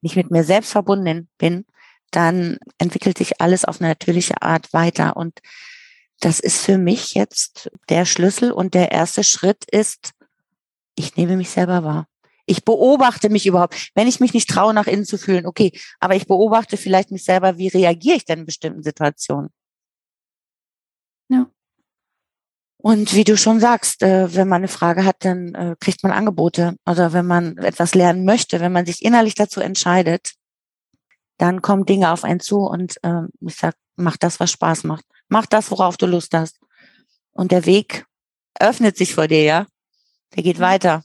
nicht mit mir selbst verbunden bin, dann entwickelt sich alles auf eine natürliche Art weiter. Und das ist für mich jetzt der Schlüssel und der erste Schritt ist, ich nehme mich selber wahr. Ich beobachte mich überhaupt. Wenn ich mich nicht traue, nach innen zu fühlen, okay, aber ich beobachte vielleicht mich selber, wie reagiere ich denn in bestimmten Situationen? Ja. Und wie du schon sagst, äh, wenn man eine Frage hat, dann äh, kriegt man Angebote. Oder wenn man etwas lernen möchte, wenn man sich innerlich dazu entscheidet, dann kommen Dinge auf einen zu und äh, ich sag, mach das, was Spaß macht. Mach das, worauf du Lust hast. Und der Weg öffnet sich vor dir, ja. Der geht weiter.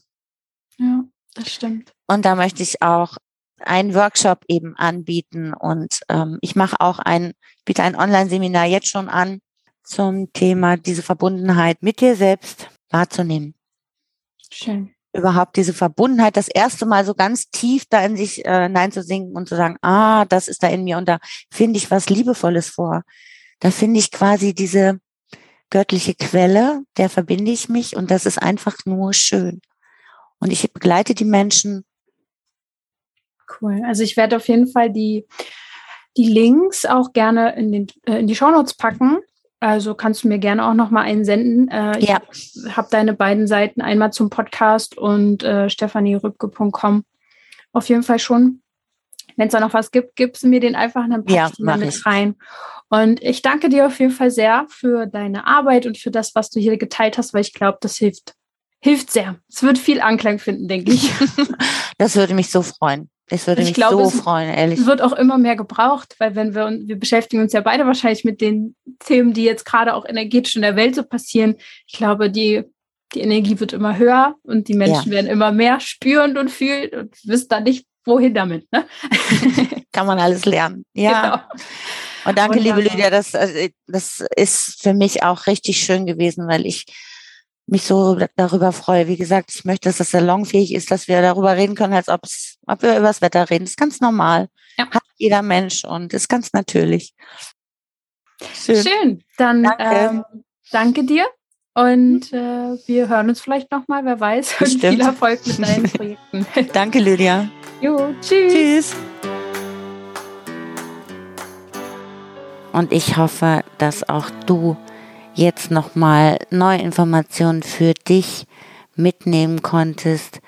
Ja, das stimmt. Und da möchte ich auch einen Workshop eben anbieten und ähm, ich mache auch ein, biete ein Online-Seminar jetzt schon an zum Thema diese Verbundenheit mit dir selbst wahrzunehmen. Schön. Überhaupt diese Verbundenheit, das erste Mal so ganz tief da in sich äh, hineinzusinken und zu sagen, ah, das ist da in mir und da finde ich was Liebevolles vor. Da finde ich quasi diese göttliche Quelle, der verbinde ich mich und das ist einfach nur schön. Und ich begleite die Menschen. Cool. Also ich werde auf jeden Fall die, die Links auch gerne in, den, äh, in die Shownotes packen. Also kannst du mir gerne auch noch mal einen senden. Äh, ja. Ich habe deine beiden Seiten einmal zum Podcast und äh, stephanieRübke.com auf jeden Fall schon. Wenn es da noch was gibt, gibst du mir den einfach und dann ja, mal mit ich. rein. Und ich danke dir auf jeden Fall sehr für deine Arbeit und für das, was du hier geteilt hast, weil ich glaube, das hilft, hilft sehr. Es wird viel Anklang finden, denke ich. das würde mich so freuen. Es würde ich mich glaube, so freuen, ehrlich. Es wird auch immer mehr gebraucht, weil wenn wir, wir beschäftigen uns ja beide wahrscheinlich mit den Themen, die jetzt gerade auch energetisch in der Welt so passieren. Ich glaube, die, die Energie wird immer höher und die Menschen ja. werden immer mehr spüren und fühlen und wissen dann nicht, wohin damit? Ne? Kann man alles lernen. Ja. Genau. Und danke, Wunderbar. liebe Lydia. Das, also, das ist für mich auch richtig schön gewesen, weil ich mich so darüber freue. Wie gesagt, ich möchte, dass das salonfähig ist, dass wir darüber reden können, als ob wir über das Wetter reden. Das ist ganz normal. Ja. Hat jeder Mensch und ist ganz natürlich. Schön. Schön. Dann danke, ähm, danke dir. Und äh, wir hören uns vielleicht nochmal, wer weiß. Und viel Erfolg mit deinen Projekten. danke, Lydia. Jo, tschüss. Tschüss. Und ich hoffe, dass auch du jetzt nochmal neue Informationen für dich mitnehmen konntest,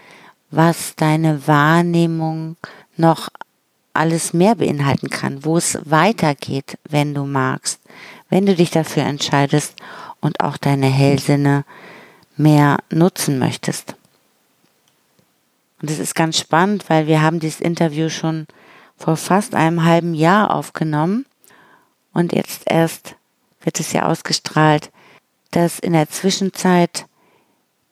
was deine Wahrnehmung noch alles mehr beinhalten kann, wo es weitergeht, wenn du magst, wenn du dich dafür entscheidest und auch deine Hellsinne mehr nutzen möchtest. Und es ist ganz spannend, weil wir haben dieses Interview schon vor fast einem halben Jahr aufgenommen und jetzt erst wird es ja ausgestrahlt, dass in der Zwischenzeit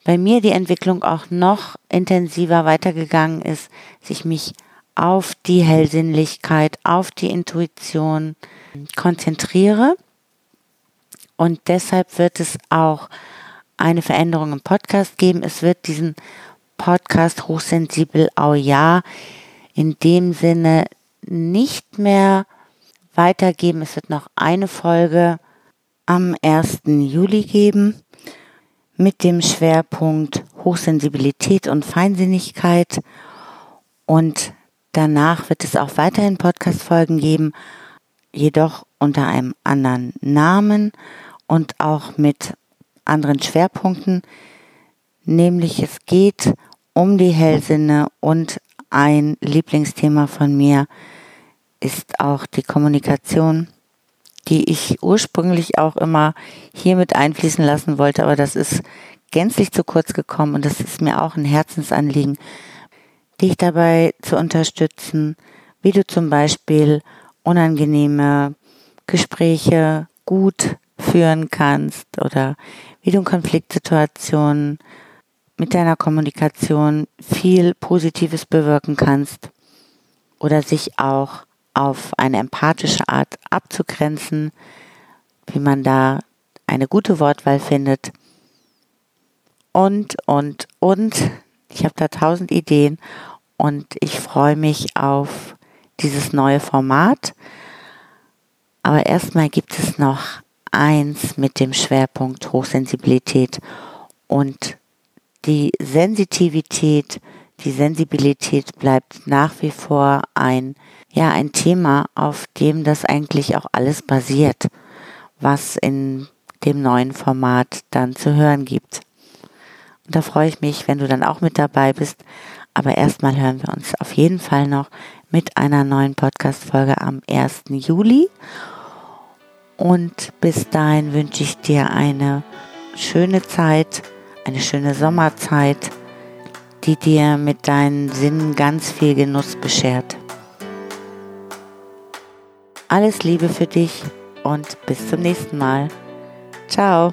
bei mir die Entwicklung auch noch intensiver weitergegangen ist, sich mich auf die Hellsinnlichkeit, auf die Intuition konzentriere. Und deshalb wird es auch eine Veränderung im Podcast geben. Es wird diesen Podcast hochsensibel au ja in dem Sinne nicht mehr weitergeben. Es wird noch eine Folge am 1. Juli geben mit dem Schwerpunkt Hochsensibilität und Feinsinnigkeit. Und danach wird es auch weiterhin Podcast-Folgen geben, jedoch unter einem anderen Namen und auch mit anderen Schwerpunkten. Nämlich es geht um die Hellsinne und ein Lieblingsthema von mir ist auch die Kommunikation die ich ursprünglich auch immer hier mit einfließen lassen wollte, aber das ist gänzlich zu kurz gekommen und das ist mir auch ein Herzensanliegen, dich dabei zu unterstützen, wie du zum Beispiel unangenehme Gespräche gut führen kannst oder wie du in Konfliktsituationen mit deiner Kommunikation viel Positives bewirken kannst oder sich auch auf eine empathische Art abzugrenzen, wie man da eine gute Wortwahl findet. Und, und, und, ich habe da tausend Ideen und ich freue mich auf dieses neue Format. Aber erstmal gibt es noch eins mit dem Schwerpunkt Hochsensibilität und die Sensitivität, die Sensibilität bleibt nach wie vor ein ja ein Thema, auf dem das eigentlich auch alles basiert, was in dem neuen Format dann zu hören gibt. Und da freue ich mich, wenn du dann auch mit dabei bist. Aber erstmal hören wir uns auf jeden Fall noch mit einer neuen Podcast-Folge am 1. Juli. Und bis dahin wünsche ich dir eine schöne Zeit, eine schöne Sommerzeit, die dir mit deinen Sinnen ganz viel Genuss beschert. Alles Liebe für dich und bis zum nächsten Mal. Ciao.